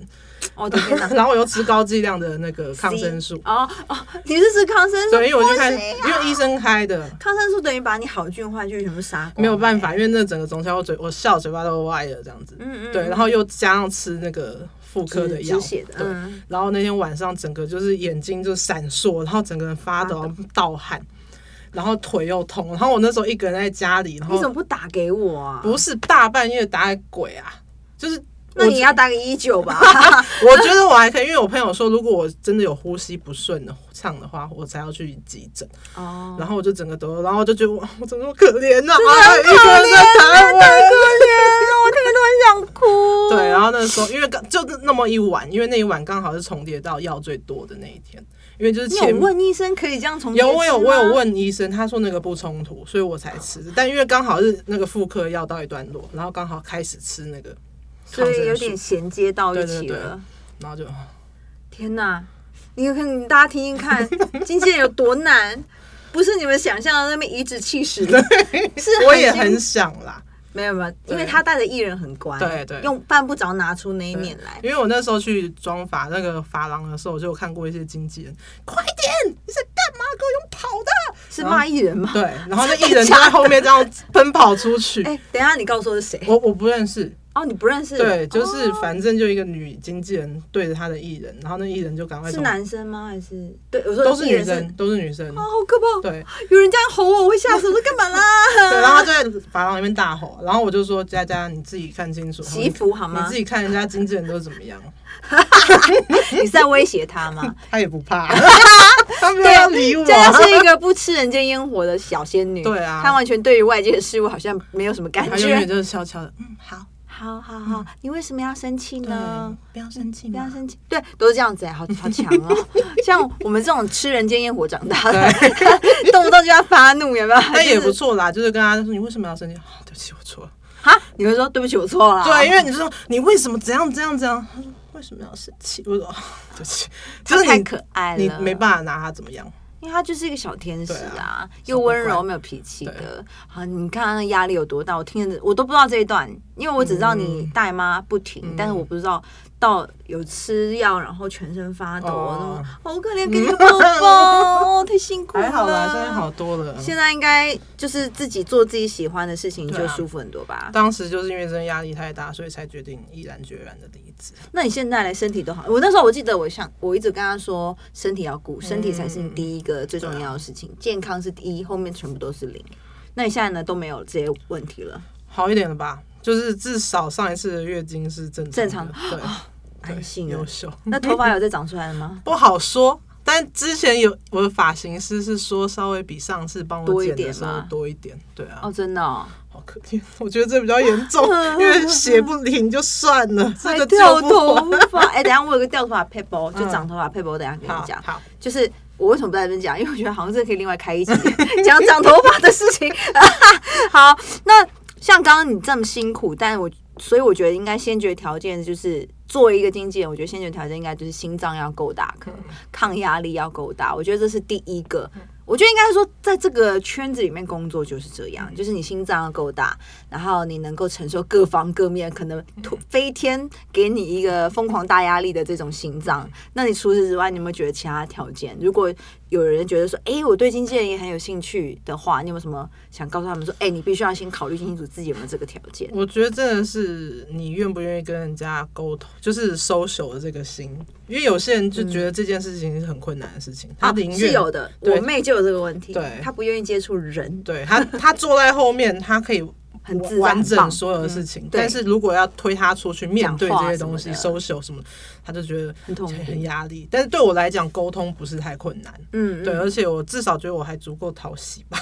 我的天哪！然后我又吃高剂量的那个抗生素，哦哦，你是吃抗生素？对，因为我就看，不行啊因为医生开的。抗生素等于把你好菌坏菌全部杀光，没有办法，欸因为那整个肿起来，我嘴我笑嘴巴都歪了这样子。嗯嗯，对，然后又加上吃那个妇科的药对嗯，然后那天晚上整个就是眼睛就闪烁，然后整个人发抖发、盗汗，然后腿又痛。然后我那时候一个人在家里，然你怎么不打给我啊？不是大半夜打给鬼啊，就是那你要打个一九吧？我觉得我还可以，因为我朋友说，如果我真的有呼吸不顺的唱的话，我才要去急诊。哦，然后我就整个都，然后我就觉得哇，我怎么那么可怜呢。太可怜了，我听着都很想哭。对，然后那时候因为刚就那么一晚，因为那一晚刚好是重叠到药最多的那一天，因为就是你前有问医生可以这样重叠有我有我有，问医生，他说那个不冲突，所以我才吃。但因为刚好是那个妇科药到一段落，然后刚好开始吃那个抗所以有点，衔接到一起对对对了。然后就天哪！你有看大家听听看，经纪人有多难？不是你们想象的那么颐指气使的，是我也很想啦，没有没有，因为他带的艺人很乖，对对用犯不着拿出那一面来。因为我那时候去装发那个发廊的时候，我就有看过一些经纪人，快点，你是干嘛？给我用跑的。是骂艺人吗？对，然后那艺人就在后面这样奔跑出去。哎、等一下你告诉我是谁？我我不认识，哦，你不认识？对，就是哦反正就一个女经纪人对着他的艺人，然后那艺人就赶快从是男生吗？还是对我说都是女生，都是女生，啊，好可怕！对有人这样吼我，我会吓死。我说干嘛啦？对，然后他就在法廊里面大吼，然后我就说佳佳你自己看清楚，祈福好吗你自？己看人家经纪人都怎么样，你是在威胁他吗？他也不怕，他没有要理我，佳佳是一个不吃人间烟火的小仙女，对啊她完全对于外界的事物好像没有什么感觉。他永远就是悄悄的，嗯，好，好好好，你为什么要生气呢？，不要生气嘛，不要生气，对，都是这样子哎，好好强哦。像我们这种吃人间烟火长大的，动不动就要发怒，有没有？但也不错啦，就是跟他说你为什么要生气？啊对不起，我错了。哈，你会说对不起，我错了。对，因为你说你为什么怎样怎样怎样？他说为什么要生气？我说啊对不起，就是太可爱了，你没办法拿他怎么样。因为他就是一个小天使啊啊，又温柔没有脾气的。对。好，你看他的压力有多大，我听着我都不知道这一段，因为我只知道你嗯。大妈不停，嗯。但是我不知道到有吃药，然后全身发抖，哦那么好可怜，给你个抱抱，哦 太辛苦了。还好啦，现在好多了。现在应该就是自己做自己喜欢的事情，就舒服很多吧。当时就是因为真的压力太大，所以才决定毅然决然的离职。那你现在嘞，身体都好？我那时候我记得我想我一直跟他说，身体要顾，身体才是你第一个最重要的事情，健康是第一，后面全部都是零。那你现在呢都没有这些问题了，好一点了吧？就是至少上一次的月经是正常正常的，对，安心了。优秀。那头发有再长出来了吗？不好说，但之前有我的发型师是说稍微比上次帮多一点我剪的时候多一点，对啊，哦，真的哦，好可怜，我觉得这比较严重，因为血不停就算了，这还个掉头发。哎、等下我有个掉头发配包，就嗯长头发配包，我等下跟你好讲。好，就是我为什么不在这边讲？因为我觉得好像这可以另外开一集讲长头发的事情。好，那像刚刚你这么辛苦，但我所以我觉得应该先决条件就是作为一个经纪人，我觉得先决条件应该就是心脏要够大颗，抗压力要够大。我觉得这是第一个。我觉得应该说，在这个圈子里面工作就是这样，就是你心脏要够大，然后你能够承受各方各面可能突飞天给你一个疯狂大压力的这种心脏。那你除此之外，你有没有觉得其他条件？如果有人觉得说，哎、我对经纪人也很有兴趣的话，你有没有什么想告诉他们说，哎、你必须要先考虑清楚自己有没有这个条件？我觉得真的是你愿不愿意跟人家沟通，就是 social 的这个心，因为有些人就觉得这件事情是很困难的事情，他宁啊是有的，我妹就有这个问题，对。她不愿意接触人，对她她坐在后面，她可以很自完整所有的事情。对但是如果要推他出去面对这些东西，social 什么，他就觉得很痛苦很压力。但是对我来讲，沟通不是太困难。嗯，对，嗯而且我至少觉得我还足够讨喜吧，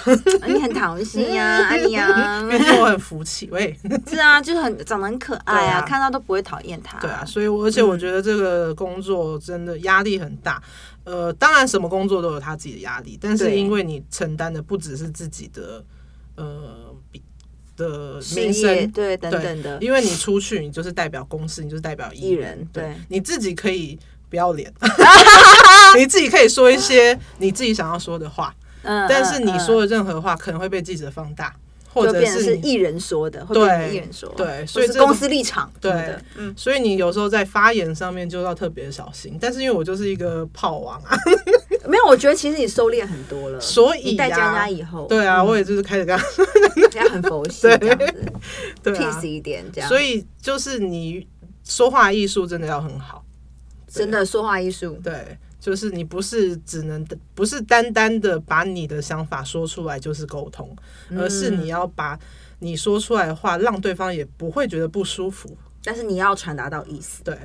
你很讨喜呀，安 妮呀，因为我很服气。喂，是啊，就是很长得很可爱啊，啊看到都不会讨厌他。对啊，所以我而且我觉得这个工作真的压力很大。呃，当然什么工作都有他自己的压力，但是因为你承担的不只是自己的呃比的事名声，业对等等的，因为你出去，你就是代表公司，你就是代表艺艺人对你自己可以不要脸，你自己可以说一些你自己想要说的话，嗯但是你嗯。说的任何话可能会被记者放大，或者就变成是你艺人说的，会变成艺人说，对，所所以公司立场对，嗯，所以你有时候在发言上面就要特别小心。但是因为我就是一个炮王啊，没有，我觉得其实你收敛很多了，所以你带佳佳啊，以后，对啊，我也就是开始跟他要很佛系对啊，peace，一点这样，所以就是你说话艺术真的要很好，真的说话艺术，对，就是你不是只能不是单单的把你的想法说出来就是沟通，而是嗯。你要把你说出来的话让对方也不会觉得不舒服，但是你要传达到意思，对。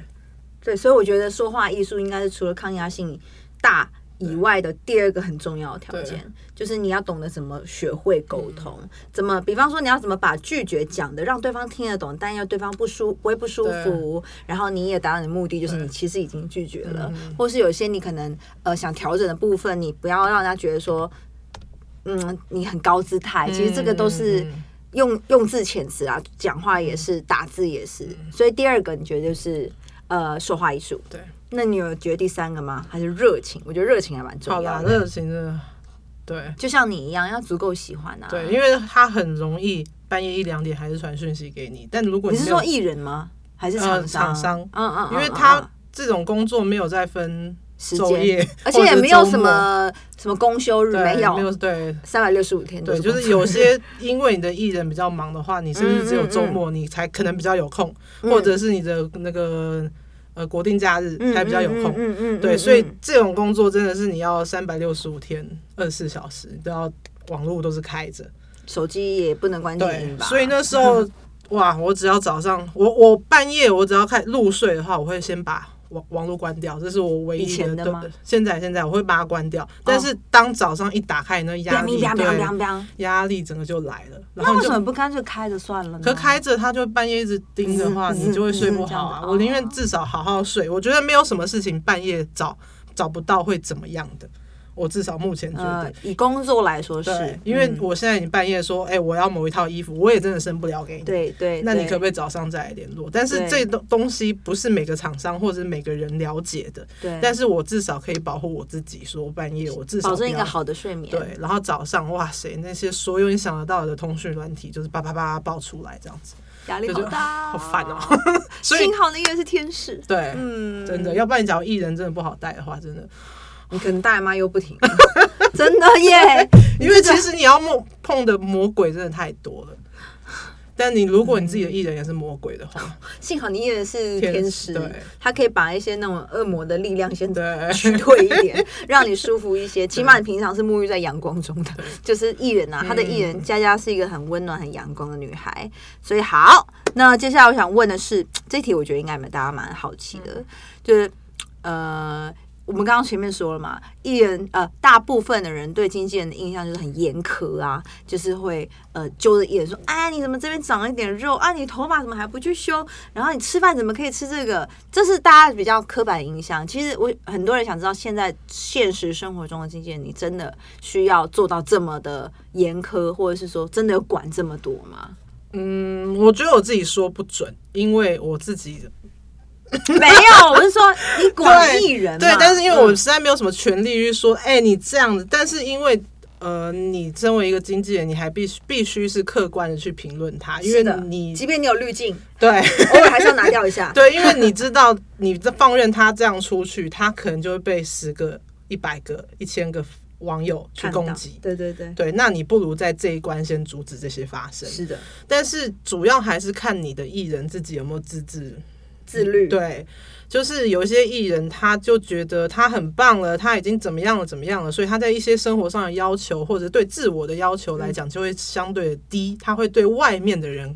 对，所以我觉得说话艺术应该是除了抗压性大以外的第二个很重要的条件，就是你要懂得怎么学会沟通，嗯。怎么，比方说你要怎么把拒绝讲的让对方听得懂，但又对方不舒不会不舒服，然后你也达到你的目的，就是你其实已经拒绝了，嗯。或是有些你可能呃想调整的部分，你不要让人家觉得说。嗯，你很高姿态，其实这个都是用用字遣词啊，讲话也是，打字也是。所以第二个，你觉得就是呃说话艺术。对，那你有觉得第三个吗？还是热情？我觉得热情还蛮重好啦，要的。热情真的，对就像你一样，要足够喜欢啊。对，，因为他很容易半夜一两点还是传讯息给你，但如果你你是说艺人吗？还是呃厂商？厂商嗯嗯嗯，因为嗯他嗯这种工作没有在分时间昼夜，而且也没有什么什么公休日，没有，没有对三百六十五天对，就是有些因为你的艺人比较忙的话，你是不是只有周末你才可能比较有空，嗯或者是你的那个呃国定假日才比较有空。嗯嗯嗯，对，嗯所以嗯这种工作真的是你要三百六十五天、二十四小时，你都要网络都是开着。手机也不能关静音，吧？所以那时候 哇，我只要早上我我半夜我只要开入睡的话，我会先把网网络关掉，这是我唯一的对现在现在我会把它关掉，但是当早上一打开，那压力。压力整个就来了，那为什么不干脆开着算了呢？可开着它就半夜一直盯的话，嗯你就会睡不。好啊我宁愿哦至少好好睡。我觉得没有什么事情半夜找找不到会怎么样的。我至少目前觉得呃，，以工作来说是，，因为嗯我现在已经半夜说，哎、我要某一套衣服，我也真的生不了给你。对对，那你可不可以早上再来联络？但是这东东西不是每个厂商或者是每个人了解的，对，但是我至少可以保护我自己，说半夜我至少保证一个好的睡眠。对，然后早上哇塞，那些所有你想得到的通讯软体，就是叭叭叭爆出来这样子，压力好大，好烦哦。幸好你以为是天使，对，嗯，真的，要不然你假如艺人真的不好带的话，真的，你可能大姨妈又不停，真的耶，因为其实你要碰碰的魔鬼真的太多了。但你如果你自己的艺人也是魔鬼的话，幸好你艺人是天天使使对，他可以把一些那种恶魔的力量先对 驱退一点，让你舒服一些。起码你平常是沐浴在阳光中的，就是艺人啊，他的艺人佳佳是一个很温暖、很阳光的女孩。所以好，那接下来我想问的是，这题我觉得应该蛮大家蛮好奇的，就是呃。我们刚刚前面说了嘛，艺人呃，大部分的人对经纪人的印象就是很严苛啊，就是会呃揪着艺人说，哎，你怎么这边长了一点肉啊？你头发怎么还不去修？然后你吃饭怎么可以吃这个？这是大家比较刻板印象。其实我很多人想知道，现在现实生活中的经纪人，你真的需要做到这么的严苛，或者是说真的有管这么多吗？嗯，我觉得我自己说不准，因为我自己 没有，我是说你管对艺人嘛 对，但是因为我嗯实在没有什么权利去说，哎、你这样子，但是因为。呃，你身为一个经纪人，你还必须必须是客观的去评论他，因为你即便你有滤镜，对偶尔还是要拿掉一下。对，因为你知道，你这放任他这样出去，他可能就会被十个、一百个、一千个网友去攻击。对对对，对，那你不如在这一关先阻止这些发生。是的，但是主要还是看你的艺人自己有没有自制自律。对，就是有一些艺人，他就觉得他很棒了，他已经怎么样了，怎么样了，所以他在一些生活上的要求或者对自我的要求来讲，就会相对的低，他会对外面的人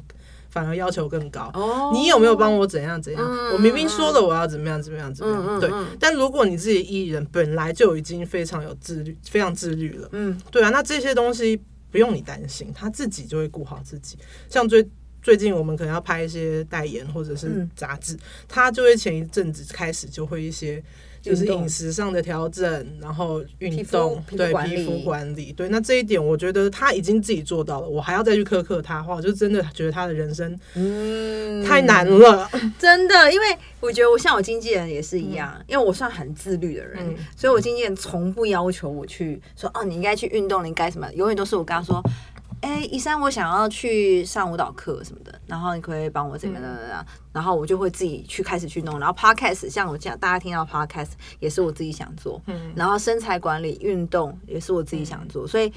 反而要求更高。哦你有没有帮我怎样怎样？嗯我明明说了我要怎么样怎么样怎么样，对嗯嗯嗯。但如果你自己艺人本来就已经非常有自律，非常自律了，嗯对啊，那这些东西不用你担心，他自己就会顾好自己。像最最近我们可能要拍一些代言或者是嗯杂志，他就会前一阵子开始就会一些。就是饮食上的调整，然后运动，皮对皮肤管理，对，那这一点我觉得他已经自己做到了，我还要再去苛刻他的话，我就真的觉得他的人生嗯太难了。真的，因为我觉得我像我经纪人也是一样，因为我算很自律的人，嗯所以我经纪人从不要求我去说哦，你应该去运动，你应该什么，永远都是我跟他说。哎，一三，我想要去上舞蹈课什么的，然后你可以帮我怎么样怎么样？然后我就会自己去开始去弄。然后 podcast，像我这样大家听到 podcast 也是我自己想做，嗯然后身材管理、运动也是我自己想做，所以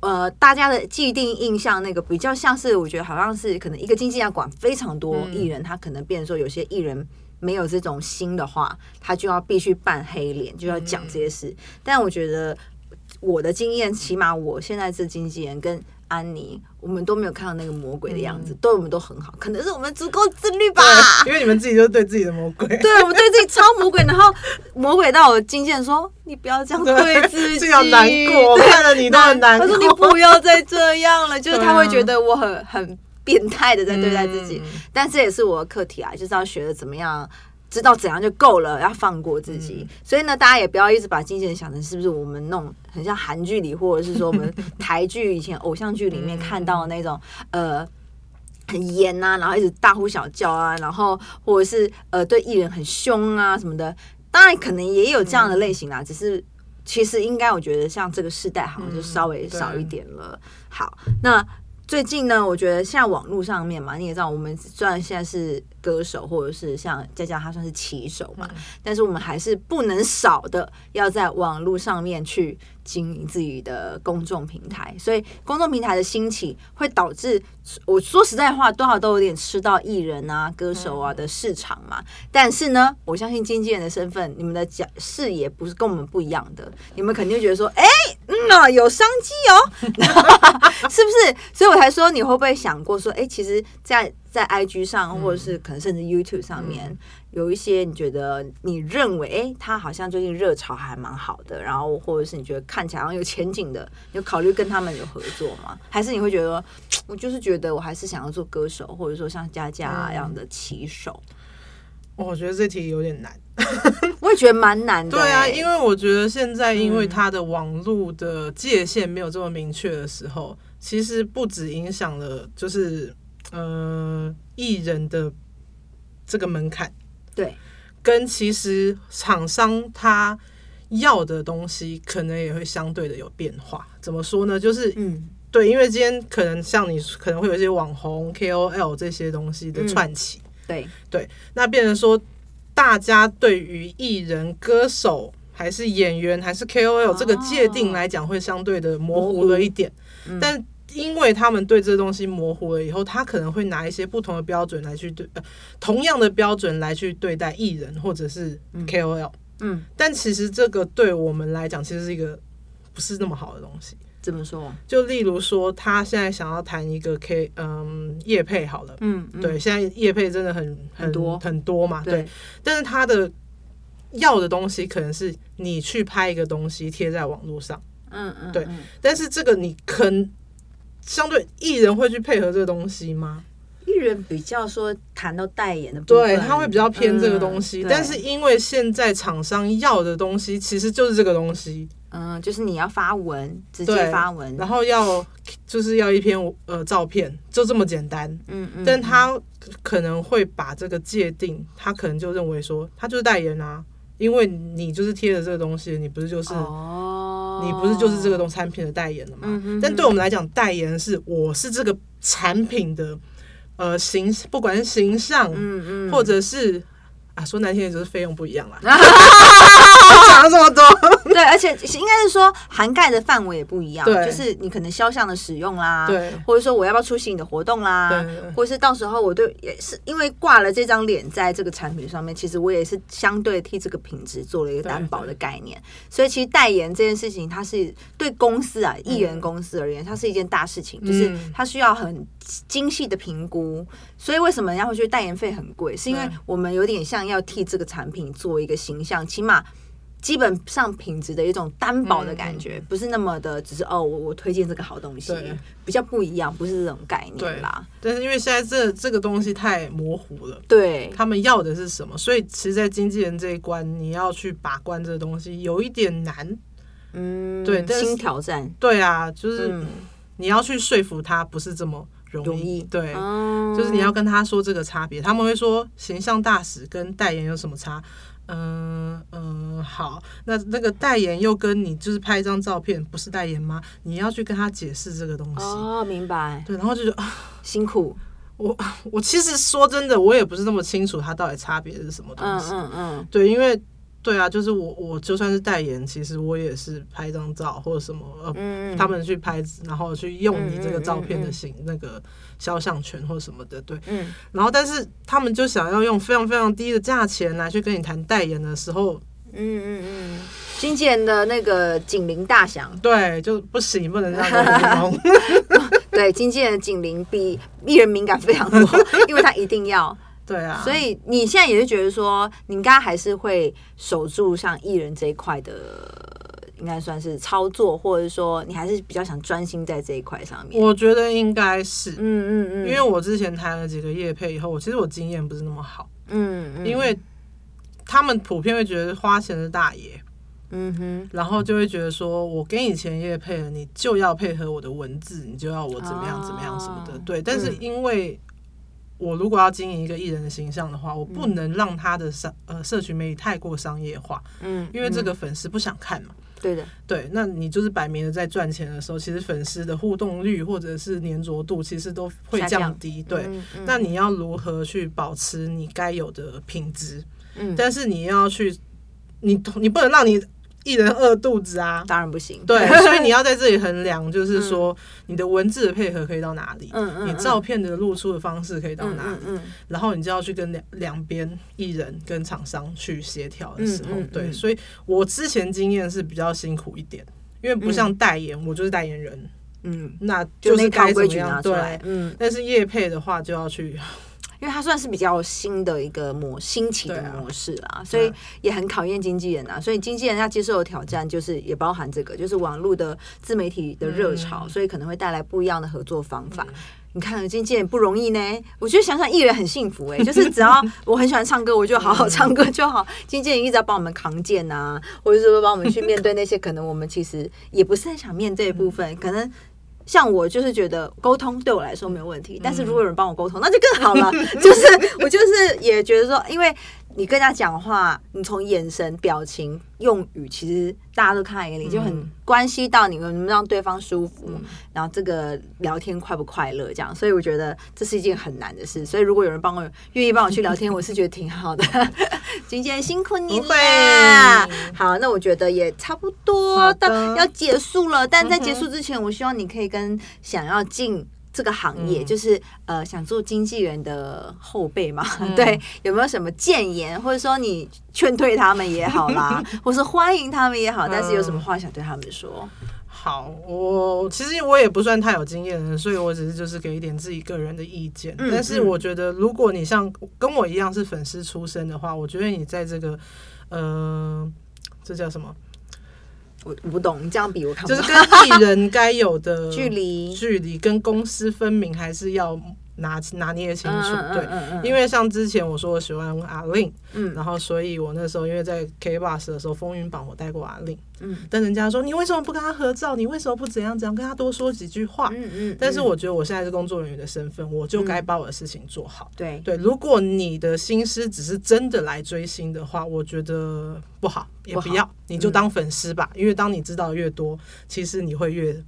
呃，大家的既定印象那个比较像是，我觉得好像是可能一个经纪人管非常多嗯艺人，他可能变成说有些艺人没有这种心的话，他就要必须扮黑脸，就要讲这些事。嗯但我觉得我的经验，起码我现在是经纪人跟。安妮，我们都没有看到那个魔鬼的样子，对我们都很好，可能是我们足够自律吧。对，因为你们自己就是对自己的魔鬼。对，我们对自己超魔鬼，然后魔鬼到我惊现说：“你不要这样对自己，这样难过，看了你都很难过。他说：“你不要再这样了。”就是他会觉得我很很变态的在对待自己，嗯但这也是我的课题啊，就是要学的怎么样。知道怎样就够了，要放过自己。嗯所以呢，大家也不要一直把经纪人想成是不是我们那种很像韩剧里，或者是说我们台剧以前偶像剧里面看到的那种、呃很严啊，然后一直大呼小叫啊，然后或者是呃对艺人很凶啊什么的。当然可能也有这样的类型啦，只是其实应该我觉得像这个世代好像就稍微少一点了。好，那最近呢，我觉得现在网络上面嘛，你也知道，我们虽然现在是歌手，或者是像佳佳她算是棋手嘛，但是我们还是不能少的要在网络上面去经营自己的公众平台。所以公众平台的兴起，会导致我说实在话，多少都有点吃到艺人啊、歌手啊的市场嘛。但是呢，我相信经纪人的身份，你们的角视野不是跟我们不一样的，你们肯定会觉得说，哎、嗯啊，有商机哦，是不是？所以我才说，你会不会想过说，哎、其实在，在 IG 上，或者是可能甚至 YouTube 上面，有一些你觉得你认为，哎、他好像最近热潮还蛮好的，然后或者是你觉得看起来好像有前景的，你有考虑跟他们有合作吗？还是你会觉得，我就是觉得我还是想要做歌手，或者说像佳佳啊一样的棋手？我觉得这题有点难。我也觉得蛮难的、对啊，哎因为我觉得现在因为嗯它的网络的界限没有这么明确的时候，其实不止影响了就是呃艺人的这个门槛，对，跟其实厂商他要的东西可能也会相对的有变化。怎么说呢？就是嗯，对，因为今天可能像你可能会有一些网红 KOL 这些东西的嗯。串起，对。对，那变成说，大家对于艺人、歌手还是演员还是 KOL 这个界定来讲，会相对的模糊了一点。嗯。但因为他们对这东西模糊了以后，他可能会拿一些不同的标准来去对，呃，同样的标准来去对待艺人或者是 KOL。嗯，但其实这个对我们来讲，其实是一个不是那么好的东西。怎么说？就例如说，他现在想要谈一个 K 嗯叶配好了，嗯，嗯。对，，现在叶配真的很很多。很多嘛，对。对。但是他的要的东西可能是你去拍一个东西贴在网络上，嗯嗯，对。嗯。但是这个你可能相对艺人会去配合这个东西吗？艺人比较说谈到代言的部分，对，他会比较偏这个东西。嗯但是因为现在厂商要的东西其实就是这个东西，嗯，就是你要发文，直接发文，然后要就是要一篇呃照片，就这么简单。嗯嗯，但他可能会把这个界定，他可能就认为说他就是代言啊，因为你就是贴了这个东西，你不是就是、哦，你不是就是这个东产品的代言了嘛？嗯哼但对我们来讲，代言是我是这个产品的呃形，不管是形象，嗯嗯，或者是啊说难听点就是费用不一样啦。讲了这么多，对，而且且应该是说涵盖的范围也不一样，对。就是你可能肖像的使用啦，对。或者说我要不要出席你的活动啦，对。或者是到时候我对也是因为挂了这张脸在这个产品上面，其实我也是相对替这个品质做了一个担保的概念，所以其实代言这件事情，它是对公司啊艺人公司而言，它是一件大事情，就是嗯它需要很精细的评估，所以为什么人家会觉得代言费很贵，是因为我们有点像要替这个产品做一个形象，起码。基本上品质的一种担保的感觉，不是那么的，只是哦，我我推荐这个好东西，比较不一样，不是这种概念啦。但是因为现在这这个东西太模糊了。对，他们要的是什么？所以其实，在经纪人这一关，你要去把关这个东西，有一点难。嗯，对新挑战，对啊，就是嗯你要去说服他，不是这么容易。容易对，嗯就是你要跟他说这个差别。他们会说，形象大使跟代言有什么差？嗯嗯，好，那那个代言又跟你就是拍一张照片，不是代言吗？你要去跟他解释这个东西。哦，明白，对，然后就觉得啊辛苦，我我其实说真的，我也不是那么清楚它到底差别是什么东嗯西。嗯嗯，对，因为对啊，就是我我就算是代言，其实我也是拍张照或者什么，呃，嗯他们去拍，然后去用你这个照片嗯嗯嗯的形、那个肖像权或什么的，对。嗯然后，但是他们就想要用非常非常低的价钱来去跟你谈代言的时候，嗯嗯嗯，经纪人的那个警铃大响，对，就不行，不能这样跟我沟通。对，经纪人的警铃比艺人敏感非常多，因为他一定要。对啊，所以你现在也是觉得说，你应该还是会守住像艺人这一块的，应该算是操作，或者说你还是比较想专心在这一块上面。我觉得应该是。嗯嗯嗯，因为我之前谈了几个业配以后，我其实我经验不是那么好，嗯嗯，因为他们普遍会觉得花钱的大爷，嗯哼，然后就会觉得说，我给你钱业配了，你就要配合我的文字，你就要我怎么样怎么样什么的。哦对，但是嗯因为我如果要经营一个艺人的形象的话，我不能让他的商呃社群媒体太过商业化，嗯，因为这嗯个粉丝不想看嘛。对的，对，那你就是摆明了在赚钱的时候，其实粉丝的互动率或者是粘着度，其实都会降降低。对，嗯嗯那你要如何去保持你该有的品质？嗯但是你要去，你你不能让你艺人饿肚子啊。当然不行。对，所以你要在这里衡量，就是说你的文字的配合可以到哪里，嗯嗯你照片的露出的方式可以到嗯哪里，然后你就要去跟两两边艺人跟厂商去协调的时候，对，所以我之前经验是比较辛苦一点，因为不像代言，我就是代言人，嗯，那就是该怎么样对。但是叶配的话就要去，因为它算是比较新的一个模新奇的模式啦，所以也很考验经纪人啊。所以经纪人要接受的挑战，就是也包含这个，就是网络的自媒体的热潮，嗯所以可能会带来不一样的合作方法。你看经纪人不容易呢，我觉得想想艺人很幸福哎、就是只要我很喜欢唱歌，我就好好唱歌就好。经纪人一直要帮我们扛剑啊，或者是说帮我们去面对那些可能我们其实也不是很想面对的部分，可能。像我就是觉得沟通对我来说没有问题，但是如果有人帮我沟通，那就更好了。就是我就是也觉得说，因为你跟他讲话，你从眼神、表情、用语，其实大家都看在眼里，就很嗯关系到你能不能让对方舒服，然后这个聊天快不快乐这样。所以我觉得这是一件很难的事。所以如果有人帮我愿意帮我去聊天，我是觉得挺好的。今天辛苦你不啦。好，那我觉得也差不多的到要结束了，但在结束之前，我希望你可以跟想要进。这个行业、嗯就是呃，想做经纪人的后辈嘛，嗯 对，有没有什么建言，或者说你劝退他们也好啦，或是欢迎他们也好，但是有什么话想对他们说？好，我其实我也不算太有经验的人，所以我只是就是给一点自己个人的意见。嗯但是我觉得，如果你像跟我一样是粉丝出身的话，我觉得你在这个呃，这叫什么？我我不懂，你这样比我看不就。是跟艺人该有的 距离距离跟公私分明，还是要拿拿捏清楚。对，嗯嗯因为像之前我说我喜欢阿令，嗯然后所以我那时候因为在 K Bus 的时候风云榜我带过阿令，嗯但人家说你为什么不跟他合照？你为什么不怎样怎样？跟他多说几句话。嗯嗯，但是嗯我觉得我现在是工作人员的身份，我就该把我的事情做好。对对，如果你的心思只是真的来追星的话，我觉得不好，也不要，你就当粉丝吧。因为当你知道越多，其实你会越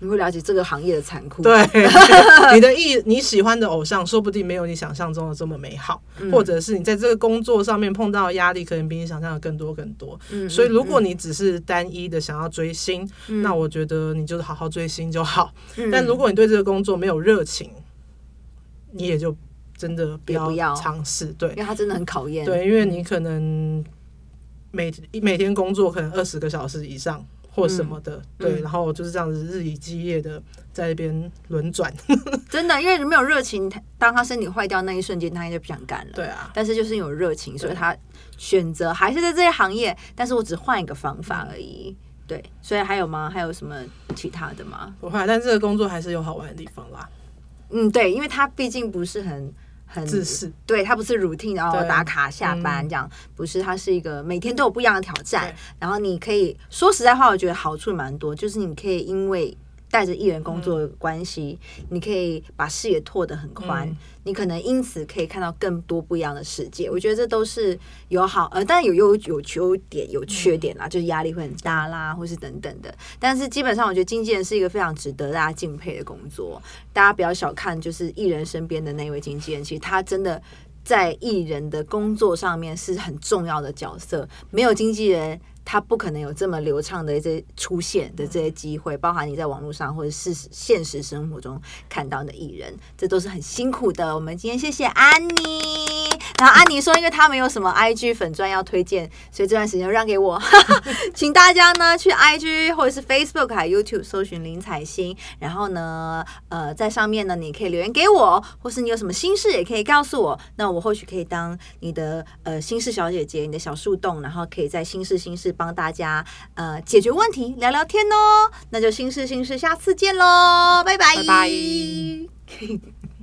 你会了解这个行业的残酷。对，你的意你喜欢的偶像，说不定没有你想象中的这么美好，嗯或者是你在这个工作上面碰到的压力，可能比你想象的更多更多。嗯所以，如果你只是单一的想要追星，那我觉得你就是好好追星就好。嗯但如果你对这个工作没有热情，你也就真的不要要尝试。对因为它真的很考验。对，因为你可能每每天工作可能二十个小时以上。或什么的，对，嗯然后就是这样子日以继夜的在那边轮转，真的，因为没有热情，他当他身体坏掉那一瞬间，他就不想干了。对啊，但是就是有热情，所以他选择还是在这些行业，但是我只换一个方法而已。对，所以还有吗？还有什么其他的吗？不会啊，但这个工作还是有好玩的地方啦。嗯，对，因为他毕竟不是很很自私，对，它不是 routine，然后打卡下班嗯这样，不是，它是一个每天都有不一样的挑战。然后你可以说实在话，我觉得好处蛮多，就是你可以因为带着艺人工作的关系，你可以把视野拓得很宽，嗯你可能因此可以看到更多不一样的世界。我觉得这都是有好，呃，当然有优有优点，有缺点啦，就是压力会很大啦，或是等等的。但是基本上，我觉得经纪人是一个非常值得大家敬佩的工作。大家不要小看，就是艺人身边的那位经纪人，其实他真的在艺人的工作上面是很重要的角色。没有经纪人，他不可能有这么流畅的这出现的这些机会，包含你在网络上或者是现实生活中看到的艺人，这都是很辛苦的。我们今天谢谢安妮，然后安妮说，因为她没有什么 IG 粉钻要推荐，所以这段时间让给我，请大家呢去 IG 或者是 Facebook 还有 YouTube 搜寻林采欣，然后呢，呃，在上面呢你可以留言给我，或是你有什么心事也可以告诉我，那我或许可以当你的呃心事小姐姐，你的小树洞，然后可以在心事心事帮大家呃解决问题，聊聊天哦。那就心事心事，下次见喽，拜拜拜拜